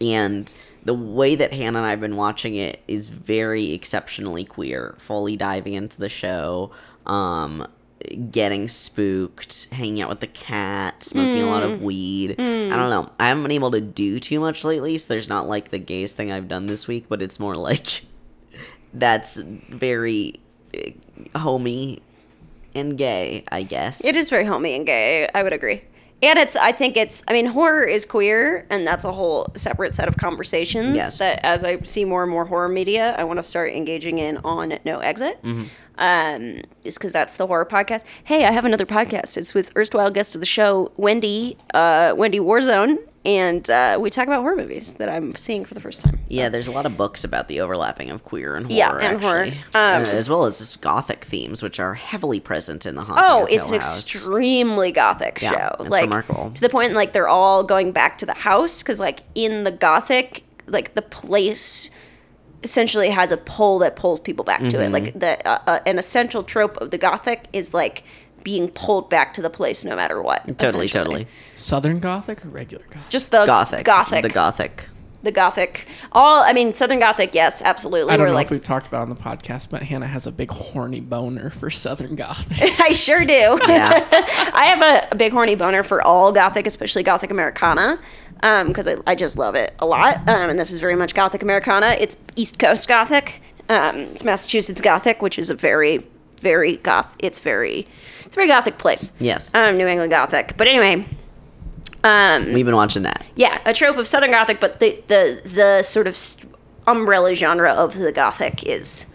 Speaker 3: and the way that Hannah and I have been watching it is very exceptionally queer, fully diving into the show, um, getting spooked, hanging out with the cat, smoking a lot of weed. I don't know. I haven't been able to do too much lately, so there's not like the gayest thing I've done this week, but it's more like [laughs] that's very uh, homey and gay, I guess.
Speaker 2: It is very homey and gay. I would agree. And it's, I think it's, I mean, horror is queer, and that's a whole separate set of conversations
Speaker 3: Yes.
Speaker 2: that as I see more and more horror media, I want to start engaging in on No Exit.
Speaker 3: Mm-hmm.
Speaker 2: Um, just because that's the horror podcast. Hey, I have another podcast. It's with erstwhile guest of the show, Wendy, uh, Wendy Warzone, and uh, we talk about horror movies that I'm seeing for the first time.
Speaker 3: Yeah, there's a lot of books about the overlapping of queer and horror,
Speaker 2: Yeah, and horror. Um,
Speaker 3: as well as gothic themes, which are heavily present in the Haunting
Speaker 2: Oh, it's an
Speaker 3: House.
Speaker 2: extremely gothic
Speaker 3: Yeah,
Speaker 2: show.
Speaker 3: it's
Speaker 2: like
Speaker 3: remarkable.
Speaker 2: to the point like they're all going back to the house because like in the gothic, like the place essentially has a pull that pulls people back to it.
Speaker 3: Mm-hmm.
Speaker 2: Like the uh, uh, an essential trope of the gothic is like being pulled back to the place no matter what.
Speaker 3: Totally, totally.
Speaker 1: Southern Gothic or regular Gothic?
Speaker 2: Just the
Speaker 3: Gothic.
Speaker 2: gothic,
Speaker 3: The gothic.
Speaker 2: the gothic. All I mean, Southern Gothic, yes, absolutely.
Speaker 1: I don't
Speaker 2: We're
Speaker 1: know
Speaker 2: like
Speaker 1: if we've talked about it on the podcast, but Hannah has a big horny boner for Southern Gothic. [laughs]
Speaker 2: I sure do.
Speaker 3: Yeah. [laughs]
Speaker 2: I have a, a big horny boner for all Gothic, especially Gothic Americana, because I, I just love it a lot. Um, and this is very much Gothic Americana. It's East Coast Gothic. Um, it's Massachusetts Gothic, which is a very, very goth. It's very, it's a very Gothic place.
Speaker 3: yes.
Speaker 2: Um, New England Gothic. But anyway, um,
Speaker 3: We've been watching that.
Speaker 2: yeah, a trope of Southern Gothic, but the the the sort of umbrella genre of the Gothic is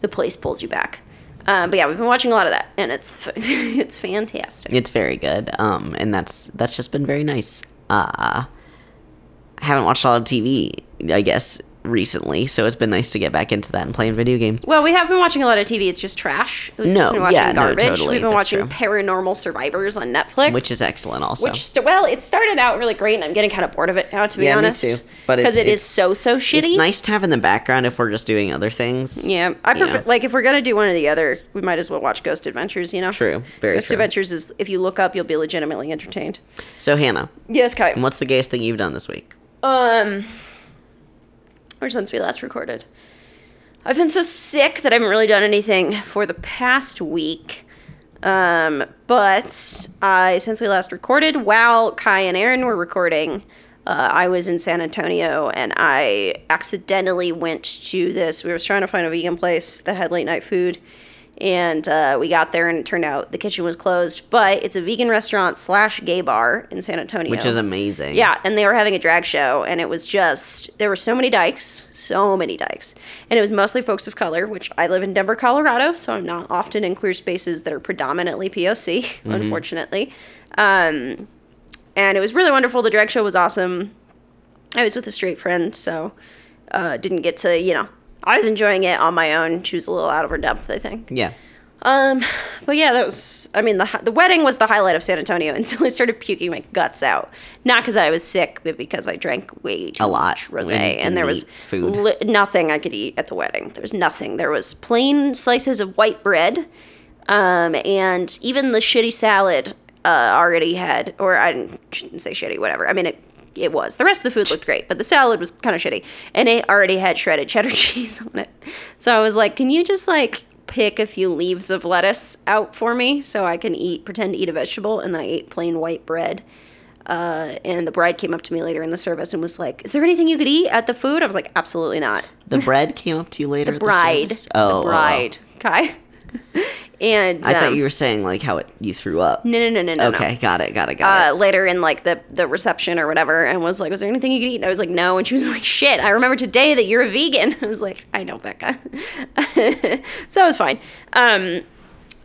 Speaker 2: the place pulls you back. Uh, but yeah, we've been watching a lot of that, and it's f- [laughs] it's fantastic.
Speaker 3: It's very good. Um, and that's that's just been very nice. Uh, I haven't watched a lot of TV, I guess, recently, so it's been nice to get back into that and playing video games.
Speaker 2: Well, we have been watching a lot of TV. It's just trash. We've
Speaker 3: No,
Speaker 2: been watching
Speaker 3: yeah, no,
Speaker 2: garbage.
Speaker 3: totally,
Speaker 2: We've been
Speaker 3: that's
Speaker 2: watching
Speaker 3: true.
Speaker 2: Paranormal Survivors on Netflix,
Speaker 3: Which is excellent, also.
Speaker 2: which well, it started out really great, and I'm getting kind of bored of it now, to be
Speaker 3: Yeah, me
Speaker 2: honest.
Speaker 3: too. But
Speaker 2: because
Speaker 3: it's-
Speaker 2: it is so so shitty.
Speaker 3: it's nice to have in the background if we're just doing other things.
Speaker 2: Yeah, I prefer like if we're gonna do one or the other, we might as well watch Ghost Adventures. You know,
Speaker 3: True, very
Speaker 2: Ghost
Speaker 3: true.
Speaker 2: Adventures is if you look up, you'll be legitimately entertained.
Speaker 3: So, Hannah,
Speaker 2: Yes, Kai.
Speaker 3: what's the gayest thing you've done this week?
Speaker 2: Um, or since we last recorded, I've been so sick that I haven't really done anything for the past week. Um, but I since we last recorded, while Kai and Aaron were recording, uh, I was in San Antonio and I accidentally went to this. We were trying to find a vegan place that had late night food, and uh, we got there and it turned out the kitchen was closed. But it's a vegan restaurant slash gay bar in San Antonio,
Speaker 3: Which is amazing.
Speaker 2: yeah, and they were having a drag show, and it was just there were so many dykes, so many dykes, and it was mostly folks of color. Which I live in Denver, Colorado, so I'm not often in queer spaces that are predominantly POC,
Speaker 3: Mm-hmm.
Speaker 2: unfortunately. Um, and it was really wonderful. The drag show was awesome. I was with a straight friend, so uh, didn't get to you know. I was enjoying it on my own. She was a little out of her depth, I think.
Speaker 3: Yeah.
Speaker 2: Um, but yeah, that was. I mean, the the wedding was the highlight of San Antonio [laughs] until I started puking my guts out. Not because I was sick, but because I drank way too
Speaker 3: A lot,
Speaker 2: much rosé,
Speaker 3: and
Speaker 2: and, there was
Speaker 3: food.
Speaker 2: li- nothing I could eat at the wedding. There was nothing. There was plain slices of white bread, um, and even the shitty salad uh, already had, or I didn't, shouldn't say shitty, whatever. I mean it. It was. The rest of the food looked great, but the salad was kind of shitty, and it already had shredded cheddar [laughs] cheese on it. So I was like, "Can you just like pick a few leaves of lettuce out for me so I can eat, pretend to eat a vegetable?" And then I ate plain white bread. Uh, and the bride came up to me later in the service and was like, "Is there anything you could eat at the food?" I was like, "Absolutely not."
Speaker 3: The bread came up to you later. at the
Speaker 2: Bride,
Speaker 3: service? Oh,
Speaker 2: the
Speaker 3: oh.
Speaker 2: bride, Kai. [laughs] and
Speaker 3: I thought
Speaker 2: um,
Speaker 3: you were saying like how it you threw up.
Speaker 2: no, no, no, no, no. no.
Speaker 3: Okay, got it, got it, got
Speaker 2: uh, later in like the the reception or whatever, and was like, "Was there anything you could eat?" And I was like, "No," and she was [laughs] like, "Shit, I remember today that you're a vegan." [laughs] I was like, "I know, Becca," [laughs] so it was fine. Um,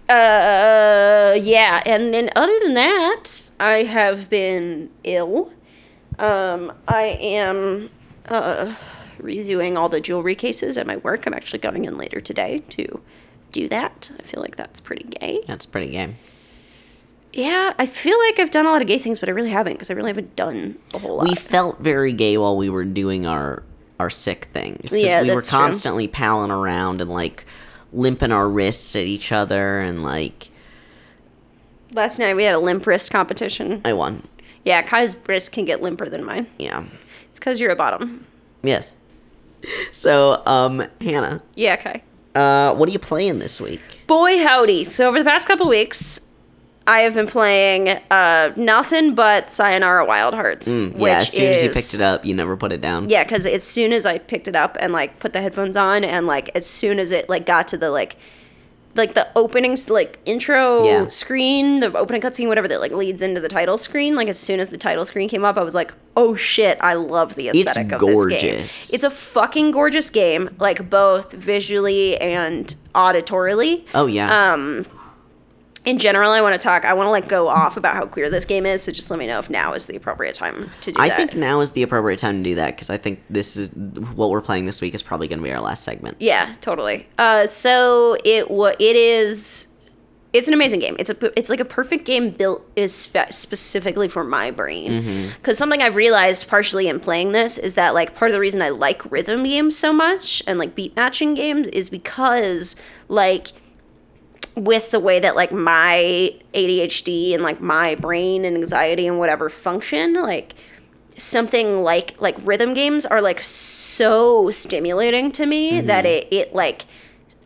Speaker 2: uh, yeah, and then other than that, I have been ill. Um, I am uh redoing all the jewelry cases at my work. I'm actually going in later today to do that. I feel like that's pretty gay.
Speaker 3: That's pretty gay.
Speaker 2: Yeah, I feel like I've done a lot of gay things, but I really haven't because I really haven't done a whole lot.
Speaker 3: We felt very gay while we were doing our our sick things because
Speaker 2: Yeah,
Speaker 3: we were
Speaker 2: that's true.
Speaker 3: constantly palling around and like limping our wrists at each other and like
Speaker 2: Last night we had a limp wrist competition.
Speaker 3: I won.
Speaker 2: Yeah, Kai's wrist can get limper than mine.
Speaker 3: Yeah.
Speaker 2: It's because you're a bottom.
Speaker 3: Yes. [laughs] So, um, Hannah,
Speaker 2: Yeah, Kai.
Speaker 3: Uh, what are you playing this week?
Speaker 2: Boy, howdy. So over the past couple weeks, I have been playing uh, nothing but Sayonara Wild Hearts.
Speaker 3: Mm, yeah, as soon as you picked it up, you never put it down.
Speaker 2: Yeah, because as soon as I picked it up and like put the headphones on, and like as soon as it like got to the like like the opening like intro
Speaker 3: Yeah.
Speaker 2: screen, the opening cutscene, whatever that like leads into the title screen. Like as soon as the title screen came up, I was like, "Oh shit! I love the
Speaker 3: It's
Speaker 2: aesthetic of this game.
Speaker 3: gorgeous.
Speaker 2: It's a fucking gorgeous game, like both visually and auditorily."
Speaker 3: Oh yeah.
Speaker 2: Um, in general, I want to talk. I want to like go off about how queer this game is. So just let me know if now is the appropriate time to do
Speaker 3: I
Speaker 2: that.
Speaker 3: think now is the appropriate time to do that because I think this is what we're playing this week is probably going to be our last segment.
Speaker 2: Yeah, totally. Uh, so it wa it is. It's an amazing game. It's a it's like a perfect game built is spe- specifically for my brain. Because something I've realized partially in playing this is that like part of the reason I like rhythm games so much and like beat matching games is because like with the way that like my ADHD and like my brain and anxiety and whatever function, like something like like rhythm games are like so stimulating to me mm-hmm. that it it like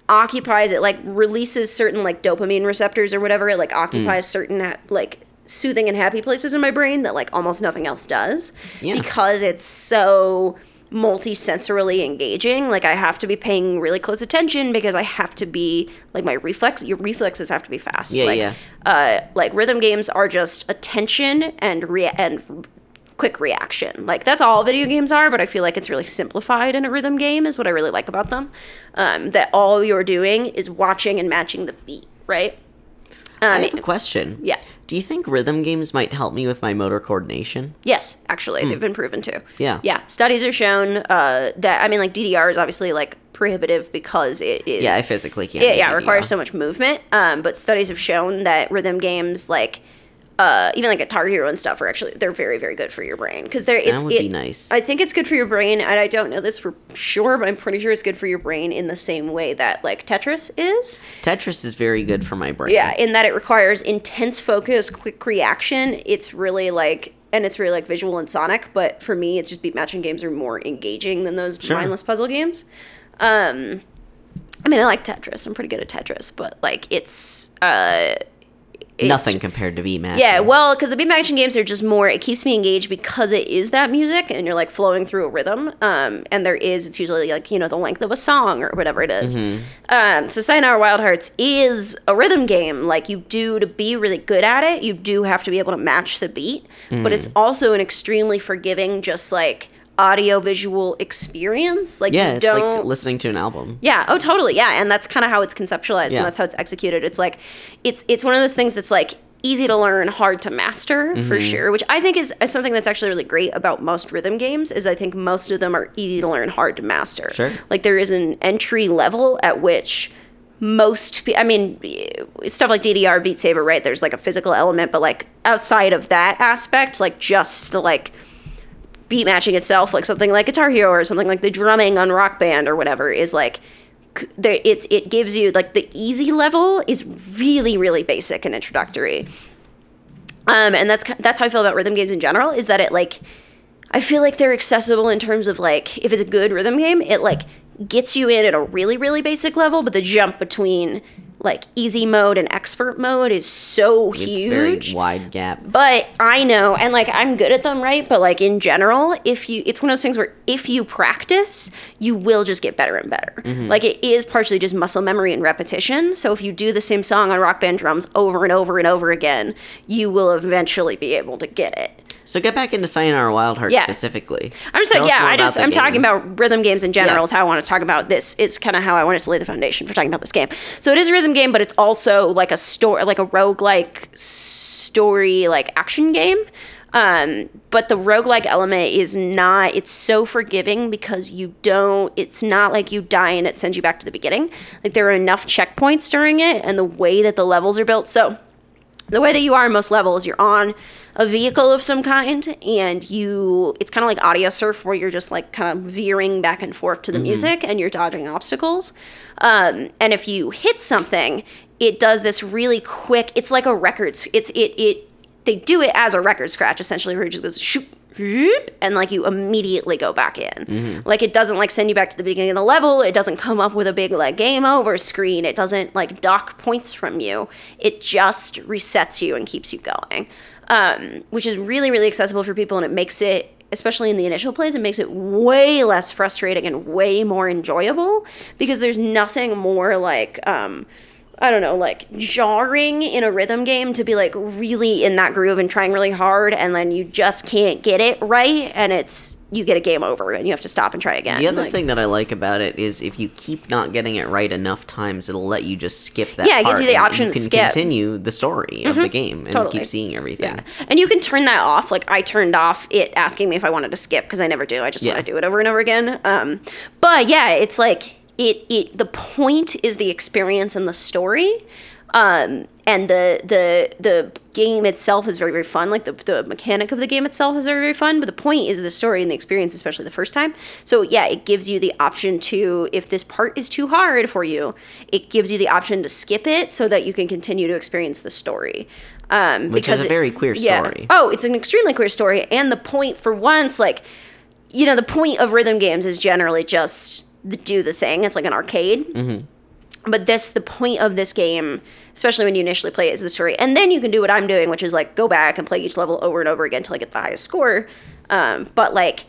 Speaker 2: occupies it like releases certain like dopamine receptors or whatever. It like mm. occupies certain like soothing and happy places in my brain that like almost nothing else does
Speaker 3: Yeah.
Speaker 2: because it's so multi-sensorily engaging like i have to be paying really close attention because i have to be like my reflex your reflexes have to be fast
Speaker 3: Yeah,
Speaker 2: like,
Speaker 3: yeah.
Speaker 2: uh like rhythm games are just attention and rea- and quick reaction. Like that's all video games are, but I feel like it's really simplified in a rhythm game is what I really like about them. Um, that all you're doing is watching and matching the beat, right?
Speaker 3: I
Speaker 2: Um,
Speaker 3: have a question.
Speaker 2: yeah.
Speaker 3: Do you think rhythm games might help me with my motor coordination?
Speaker 2: Yes, actually, they've been proven to.
Speaker 3: Yeah.
Speaker 2: Yeah. Studies have shown uh, that I mean, like DDR is obviously like prohibitive because it is.
Speaker 3: Yeah, I physically can't.
Speaker 2: yeah, yeah, it requires so much movement. Um, but studies have shown that rhythm games like. Uh, even like Guitar Hero and stuff are actually they're very very good for your brain because they're it's
Speaker 3: would
Speaker 2: it-
Speaker 3: be nice.
Speaker 2: I think it's good for your brain, and I don't know this for sure, but I'm pretty sure it's good for your brain in the same way that like Tetris is.
Speaker 3: Tetris is very good for my brain.
Speaker 2: Yeah, in that it requires intense focus, quick reaction. It's really like and it's really like visual and sonic, but for me it's just beat matching games are more engaging than those
Speaker 3: Sure.
Speaker 2: mindless puzzle games. Um I mean I like Tetris. I'm pretty good at Tetris, but like it's uh it's-
Speaker 3: Nothing compared to beat match.
Speaker 2: yeah, well, because the beat action games are just more. It keeps me engaged because it is that music, and you're like flowing through a rhythm. Um, and there is, it's usually like you know the length of a song or whatever it is. Um, so Sayonara Wild Hearts is a rhythm game. Like you do to be really good at it, you do have to be able to match the beat. But it's also an extremely forgiving, just like audio visual experience. Like
Speaker 3: yeah,
Speaker 2: you
Speaker 3: it's
Speaker 2: don't.
Speaker 3: like listening to an album.
Speaker 2: Yeah. Oh, totally. Yeah, and that's kind of how it's conceptualized,
Speaker 3: Yeah.
Speaker 2: and that's how it's executed. It's like, it's it's one of those things that's like easy to learn, hard to master for
Speaker 3: Mm-hmm.
Speaker 2: sure. Which I think is, is something that's actually really great about most rhythm games. Is I think most of them are easy to learn, hard to master.
Speaker 3: Sure.
Speaker 2: Like there is an entry level at which most I mean stuff like DDR Beat Saber right there's like a physical element but like outside of that aspect like just the like beat matching itself, like something like Guitar Hero or something like the drumming on Rock Band or whatever, is like there. It's it gives you like the easy level is really really basic and introductory. Um, and that's that's how I feel about rhythm games in general. Is that it like I feel like they're accessible in terms of like if it's a good rhythm game, it like gets you in at a really really basic level, but the jump between like easy mode and expert mode is so huge.
Speaker 3: It's
Speaker 2: huge.
Speaker 3: very wide gap.
Speaker 2: But I know, and like I'm good at them, right? But like in general, if you, it's one of those things where if you practice, you will just get better and better. Mm-hmm. Like it is partially just muscle memory and repetition. So if you do the same song on rock band drums over and over and over again, you will eventually be able to get it.
Speaker 3: So get back into Sayonara Wild Heart
Speaker 2: Yeah.
Speaker 3: specifically.
Speaker 2: I'm just
Speaker 3: Tell
Speaker 2: like, yeah, I just, I'm talking about rhythm games in general
Speaker 3: Yeah.
Speaker 2: is how I want to talk about this. Is kind of how I wanted to lay the foundation for talking about this game. So it is a rhythm game, but it's also like a story, like a roguelike story, like action game. Um, but the roguelike element is not, it's so forgiving because you don't, it's not like you die and it sends you back to the beginning. Like there are enough checkpoints during it and the way that the levels are built. So the way that you are in most levels, you're on a vehicle of some kind, and you it's kind of like Audiosurf where you're just like kind of veering back and forth to the music and you're dodging obstacles. Um, and if you hit something, it does this really quick. It's like a record. It's it it they do it as a record scratch essentially, where it just goes shoop. And like you immediately go back in. Like it doesn't like send you back to the beginning of the level. It doesn't come up with a big like game over screen. It doesn't like dock points from you. It just resets you and keeps you going um, which is really really accessible for people and it makes it especially in the initial plays it makes it way less frustrating and way more enjoyable because there's nothing more like um, I don't know, like jarring in a rhythm game to be like really in that groove and trying really hard, and then you just can't get it right, and it's you get a game over, and you have to stop and try again.
Speaker 3: The other
Speaker 2: Like-
Speaker 3: thing that I like about it is if you keep not getting it right enough times, it'll let you just skip that.
Speaker 2: Yeah, it gives you the option
Speaker 3: you
Speaker 2: to
Speaker 3: can
Speaker 2: skip. Mm-hmm.
Speaker 3: continue the story of the game and
Speaker 2: totally.
Speaker 3: keep seeing everything.
Speaker 2: Yeah. And you can turn that off. Like I turned off it asking me if I wanted to skip because I never do. I just
Speaker 3: Yeah.
Speaker 2: want to do it over and over again. Um, but yeah, it's like it it the point is the experience and the story. Um, and the the the game itself is very very fun. Like the the mechanic of the game itself is very very fun. But the point is the story and the experience, especially the first time. So yeah, it gives you the option to if this part is too hard for you, it gives you the option to skip it so that you can continue to experience the story. Um,
Speaker 3: Which is
Speaker 2: because
Speaker 3: a
Speaker 2: it-
Speaker 3: very queer
Speaker 2: yeah.
Speaker 3: story.
Speaker 2: Oh, it's an extremely queer story, and the point for once, like, you know, the point of rhythm games is generally just do the thing. It's like an arcade. Mm-hmm. But this, the point of this game, especially when you initially play it, is the story, and then you can do what I'm doing, which is like go back and play each level over and over again until I get the highest score. Um, but like.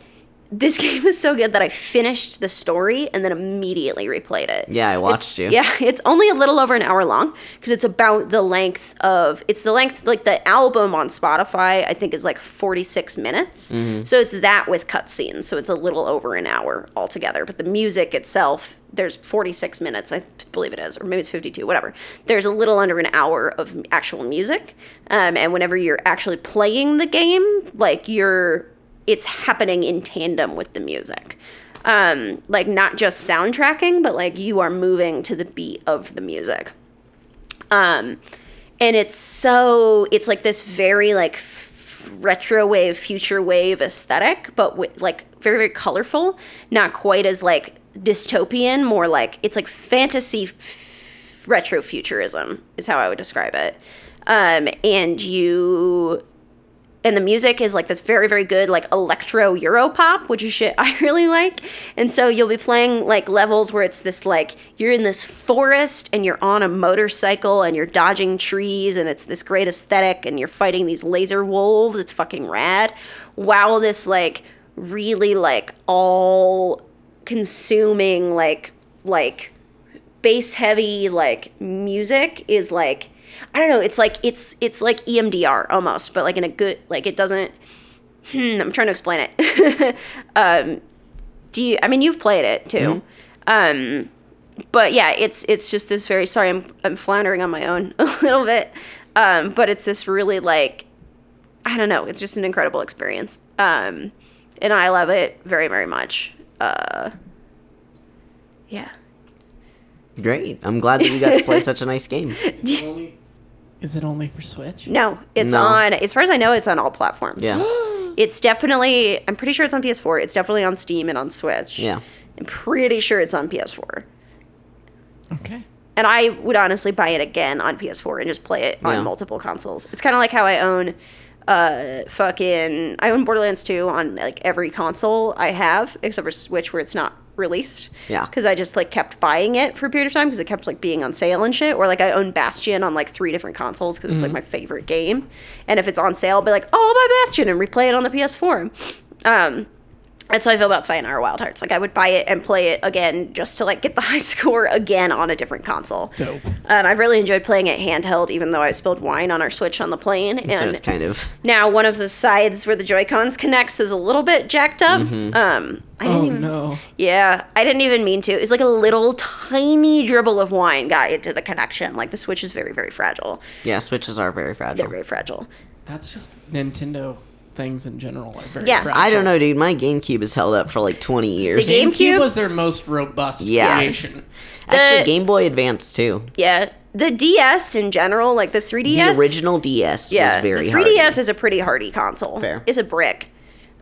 Speaker 2: This [laughs] game is so good that I finished the story and then immediately replayed it.
Speaker 3: Yeah, I
Speaker 2: It's-
Speaker 3: watched you.
Speaker 2: Yeah, [laughs] it's only a little over an hour long because it's about the length of it's the length like the album on Spotify I think is like 46 minutes.
Speaker 3: Mm-hmm.
Speaker 2: So it's that with cutscenes. So it's a little over an hour altogether, but the music itself there's 46 minutes I believe it is or maybe it's 52 whatever. There's a little under an hour of actual music. Um, and whenever you're actually playing the game, like you're it's happening in tandem with the music um, like not just soundtracking, but like you are moving to the beat of the music. Um, and it's so it's like this very like f- retro wave, future wave aesthetic, but with like very very colorful, not quite as like dystopian, more like it's like fantasy f- retro futurism is how I would describe it. Um, and you and the music is like this very very good like electro euro pop which is shit [laughs] i really like. And so you'll be playing like levels where it's this like you're in this forest and you're on a motorcycle and you're dodging trees and it's this great aesthetic and you're fighting these laser wolves. It's fucking rad. While this like really like all consuming like like bass heavy like music is like I don't know, it's like it's it's like EMDR almost, but like in a good like it doesn't hmm, I'm trying to explain it. [laughs] um do you I mean you've played it too. Um but yeah, it's it's just this very sorry I'm I'm floundering on my own [laughs] a little bit. Um but it's this really like I don't know, it's just an incredible experience. Um and I love it very very much. Uh yeah.
Speaker 3: Great. I'm glad that you got to play [laughs] such a nice game.
Speaker 1: Is it only, is it only for Switch?
Speaker 2: No, it's
Speaker 3: No.
Speaker 2: on. As far as I know, it's on all platforms.
Speaker 3: Yeah. [gasps]
Speaker 2: It's definitely. I'm pretty sure it's on PS4. It's definitely on Steam and on Switch.
Speaker 3: Yeah.
Speaker 2: I'm pretty sure it's on PS4.
Speaker 1: Okay.
Speaker 2: And I would honestly buy it again on PS4 and just play it on
Speaker 3: Yeah.
Speaker 2: multiple consoles. It's kind of like how I own uh fucking I own Borderlands 2 on like every console I have except for Switch where it's not released.
Speaker 3: Yeah.
Speaker 2: Because I just like kept buying it for a period of time because it kept like being on sale and shit. Or like I own Bastion on like three different consoles because it's like my favorite game. And if it's on sale, I'll be like, oh, I'll buy Bastion and replay it on the PS4. Um, that's how I feel about Sayonara Wild Hearts. Like I would buy it and play it again just to like get the [laughs] high score again on a different console.
Speaker 1: Dope.
Speaker 2: Um, I really enjoyed playing it handheld, even though I spilled wine on our Switch on the plane. And
Speaker 3: so it's kind of
Speaker 2: now one of the sides where the Joy Cons connects is a little bit jacked up.
Speaker 3: Mm-hmm.
Speaker 2: Um, I didn't
Speaker 1: Oh
Speaker 2: even.
Speaker 1: no.
Speaker 2: Yeah, I didn't even mean to. It's like a little tiny dribble of wine got into the connection. Like the Switch is very, very fragile.
Speaker 3: yeah. Switches are very fragile.
Speaker 2: They're
Speaker 3: fragile.
Speaker 2: very fragile.
Speaker 1: That's just Nintendo things in general are very
Speaker 2: Yeah.
Speaker 1: fragile.
Speaker 3: I don't know, dude. My GameCube has held up for like 20 years.
Speaker 2: The game-
Speaker 1: GameCube
Speaker 2: GameCube?
Speaker 1: was their most robust
Speaker 3: Yeah.
Speaker 1: creation.
Speaker 3: Actually,
Speaker 2: The-
Speaker 3: Game Boy Advance too.
Speaker 2: Yeah, the DS in general, like the 3DS.
Speaker 3: The original DS
Speaker 2: yeah,
Speaker 3: was very
Speaker 2: the 3DS
Speaker 3: hardy.
Speaker 2: is a pretty hardy console.
Speaker 3: Fair.
Speaker 2: It's a brick.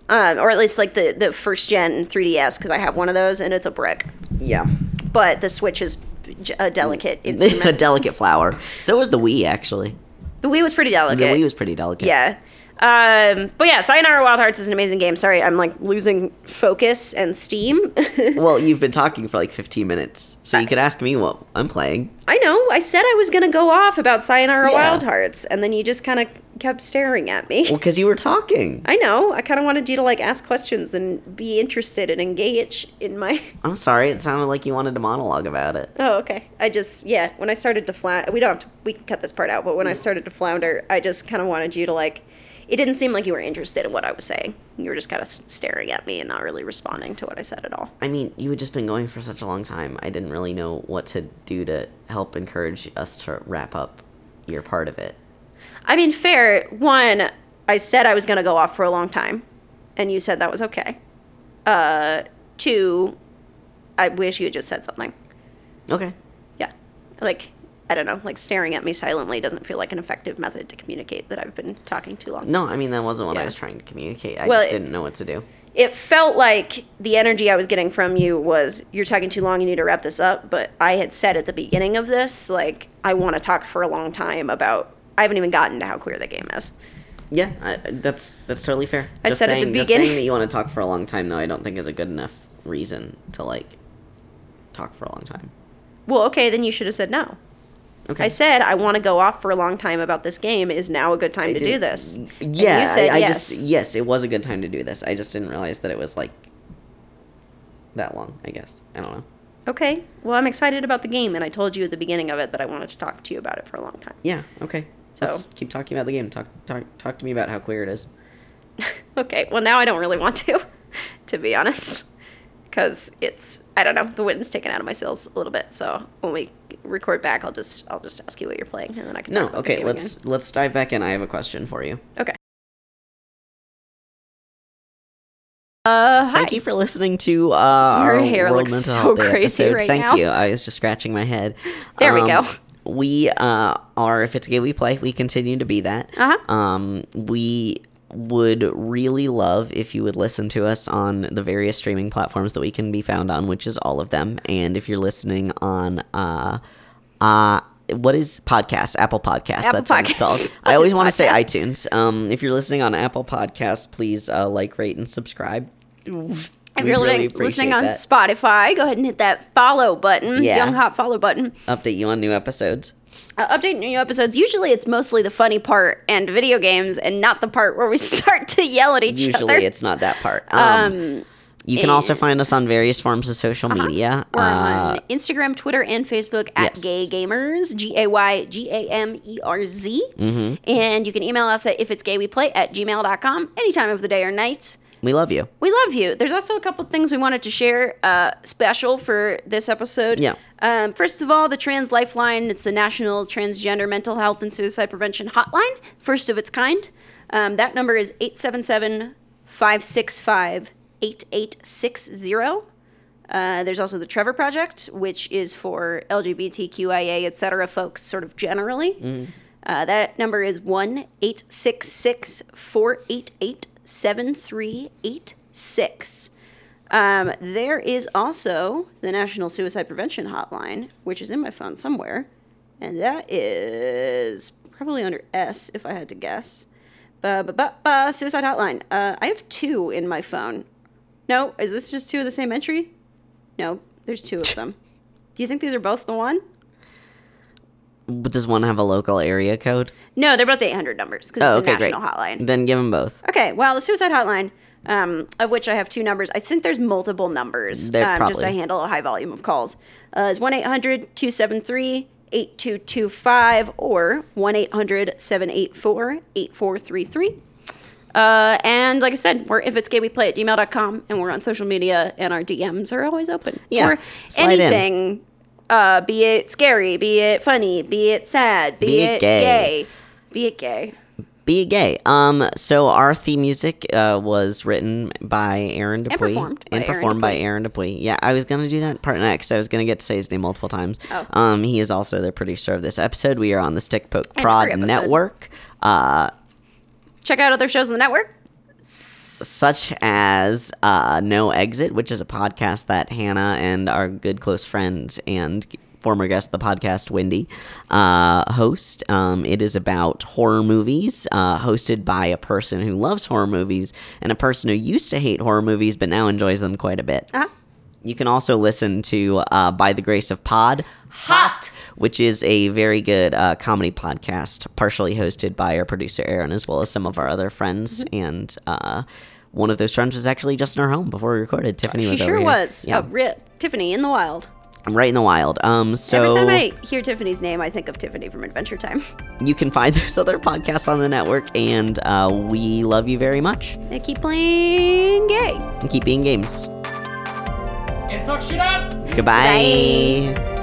Speaker 2: Um, or at least like the, the first gen 3DS because I have one of those and it's a brick.
Speaker 3: Yeah,
Speaker 2: But the Switch is j- a delicate [laughs]
Speaker 3: a
Speaker 2: instrument.
Speaker 3: delicate flower. So was the Wii actually.
Speaker 2: the Wii was pretty delicate.
Speaker 3: The Wii was pretty delicate.
Speaker 2: Yeah. Um, but yeah, Sayonara Wild Hearts is an amazing game. Sorry, I'm like losing focus and steam. [laughs]
Speaker 3: Well, you've been talking for like 15 minutes, so you could ask me what I'm playing.
Speaker 2: I know. I said I was gonna go off about Sayonara
Speaker 3: Yeah.
Speaker 2: Wild Hearts, and then you just kind of kept staring at me.
Speaker 3: Well, because you were talking. [laughs]
Speaker 2: I know. I kind of wanted you to like ask questions and be interested and engage in my. [laughs]
Speaker 3: I'm sorry. It sounded like you wanted to monologue about it.
Speaker 2: Oh, okay. I just yeah. When I started to flounder, we don't have to. We can cut this part out. But when I started to flounder, I just kind of wanted you to like. It didn't seem like you were interested in what I was saying. You were just kind of staring at me and not really responding to what I said at all.
Speaker 3: I mean, you had just been going for such a long time. I didn't really know what to do to help encourage us to wrap up your part of it.
Speaker 2: I mean, fair. One, I said I was going to go off for a long time, and you said that was okay. Uh, two, I wish you had just said something.
Speaker 3: Okay.
Speaker 2: Yeah. Like, I don't know, like staring at me silently doesn't feel like an effective method to communicate that I've been talking too long.
Speaker 3: No, I mean that wasn't what I was trying to communicate. I
Speaker 2: Well,
Speaker 3: just didn't know what to do.
Speaker 2: It felt like the energy I was getting from you was you're talking too long, you need to wrap this up. But I had said at the beginning of this, like, I want to talk for a long time about. I haven't even gotten to how queer the game is.
Speaker 3: Yeah, I, that's that's totally fair.
Speaker 2: I
Speaker 3: just
Speaker 2: said at the
Speaker 3: saying, just
Speaker 2: beginning-
Speaker 3: saying that you want to talk for a long time, though, I don't think is a good enough reason to like talk for a long time.
Speaker 2: Well, okay, then you should have said no.
Speaker 3: Okay.
Speaker 2: I said I want to go off for a long time about this game. Is now a good time to do
Speaker 3: did-
Speaker 2: this? And
Speaker 3: Yeah,
Speaker 2: you said
Speaker 3: I, I
Speaker 2: yes.
Speaker 3: just yes, it was a good time to do this. I just didn't realize that it was like that long. I guess I don't know.
Speaker 2: Okay. Well, I'm excited about the game, and I told you at the beginning of it that I wanted to talk to you about it for a long time.
Speaker 3: Yeah. Okay.
Speaker 2: So-
Speaker 3: Let's keep talking about the game. Talk talk talk to me about how queer it is. [laughs]
Speaker 2: Okay. Well, now I don't really want to, [laughs] to be honest, because it's I don't know the wind's taken out of my sails a little bit. So when we record back, I'll just I'll just ask you what you're playing, and then I can.
Speaker 3: No. Okay. Let's let's dive back in. I have a question for you.
Speaker 2: Okay. Uh, hi.
Speaker 3: Thank you for listening to uh,
Speaker 2: Your
Speaker 3: our
Speaker 2: hair
Speaker 3: World
Speaker 2: looks
Speaker 3: Mental
Speaker 2: so
Speaker 3: Health Day
Speaker 2: crazy
Speaker 3: episode.
Speaker 2: right
Speaker 3: Thank
Speaker 2: now.
Speaker 3: you. I was just scratching my head.
Speaker 2: There we
Speaker 3: Um,
Speaker 2: go.
Speaker 3: We uh, are, if it's a game we play, we continue to be that.
Speaker 2: Uh-huh.
Speaker 3: Um, we would really love if you would listen to us on the various streaming platforms that we can be found on, which is all of them. And if you're listening on, uh, uh, what is podcast? Apple Podcast.
Speaker 2: Apple
Speaker 3: that's what it's called. I always [laughs] want to say iTunes. Um, if you're listening on Apple Podcasts, please uh, like, rate, and subscribe.
Speaker 2: If
Speaker 3: We'd
Speaker 2: you're
Speaker 3: really
Speaker 2: li- listening on
Speaker 3: that.
Speaker 2: Spotify, go ahead and hit that follow button,
Speaker 3: Yeah.
Speaker 2: young hot follow button.
Speaker 3: update you on new episodes.
Speaker 2: Uh, update new episodes. Usually, it's mostly the funny part and video games, and not the part where we [laughs] start to yell at each
Speaker 3: Usually,
Speaker 2: other.
Speaker 3: Usually, it's not that part. Um, you can also find us on various forms of social media.
Speaker 2: We're
Speaker 3: Uh,
Speaker 2: on Instagram, Twitter, and Facebook at
Speaker 3: yes.
Speaker 2: Gay Gamers, G A Y G A M E R Z.
Speaker 3: Mm-hmm.
Speaker 2: And you can email us at if it's gay we play at gmail.com any time of the day or night.
Speaker 3: We love you.
Speaker 2: We love you. There's also a couple things we wanted to share uh, special for this episode.
Speaker 3: Yeah.
Speaker 2: Um, first of all, the Trans Lifeline. It's a national transgender mental health and suicide prevention hotline, first of its kind. Um, that number is 877 565 8860. Uh, there's also the Trevor Project, which is for LGBTQIA, et cetera, folks, sort of generally. Uh, that number is 1 866 488 7386. Um, there is also the National Suicide Prevention Hotline, which is in my phone somewhere. And that is probably under S, if I had to guess. Ba, ba, ba, ba, suicide Hotline. Uh, I have two in my phone. No, is this just two of the same entry? No, there's two of them. Do you think these are both the one?
Speaker 3: But does one have a local area code?
Speaker 2: No, they're both 800 numbers because
Speaker 3: Oh,
Speaker 2: it's a
Speaker 3: okay, great.
Speaker 2: national hotline.
Speaker 3: Then give them both.
Speaker 2: Okay, well, the suicide hotline, um, of which I have two numbers. I think there's multiple numbers um, just to handle a high volume of calls. Uh, it's 1 800 273 8225 or 1 800 784 8433. Uh, and like I said, we're if it's gay we play at gmail.com and we're on social media and our DMs are always open.
Speaker 3: Yeah,
Speaker 2: For
Speaker 3: slide in.
Speaker 2: Uh, be it scary, be it funny, be it sad, be,
Speaker 3: Be it gay.
Speaker 2: gay, be it gay.
Speaker 3: Be it gay. Um, so our theme music uh, was written by Aaron Dupuy
Speaker 2: performed by
Speaker 3: and
Speaker 2: Aaron
Speaker 3: performed by Aaron Dupuy. Yeah, I was gonna do that part next. I was gonna get to say his name multiple times.
Speaker 2: Oh.
Speaker 3: Um, he is also the producer of this episode. We are on the Stick Poke
Speaker 2: And
Speaker 3: Prod. Network. Uh,
Speaker 2: Check out other shows on the network.
Speaker 3: Such as uh, No Exit, which is a podcast that Hannah and our good close friend and former guest of the podcast, Wendy, uh, host. Um, it is about horror movies, uh, hosted by a person who loves horror movies and a person who used to hate horror movies but now enjoys them quite a bit.
Speaker 2: Uh-huh.
Speaker 3: You can also listen to uh, By the Grace of Pod, Hot, which is a very good uh, comedy podcast, partially hosted by our producer Aaron as well as some of our other friends. And uh, one of those friends was actually just in our home before we recorded. Tiffany
Speaker 2: She
Speaker 3: was over
Speaker 2: sure
Speaker 3: here.
Speaker 2: was.
Speaker 3: Yeah,
Speaker 2: Oh, ri- Tiffany in the wild.
Speaker 3: I'm right in the wild. Um, so
Speaker 2: Every time I hear Tiffany's name, I think of Tiffany from Adventure Time. [laughs]
Speaker 3: you can find those other podcasts on the network, and uh, we love you very much.
Speaker 2: I keep playing gay.
Speaker 3: And keep being games.
Speaker 1: And fuck shit up!
Speaker 3: Goodbye.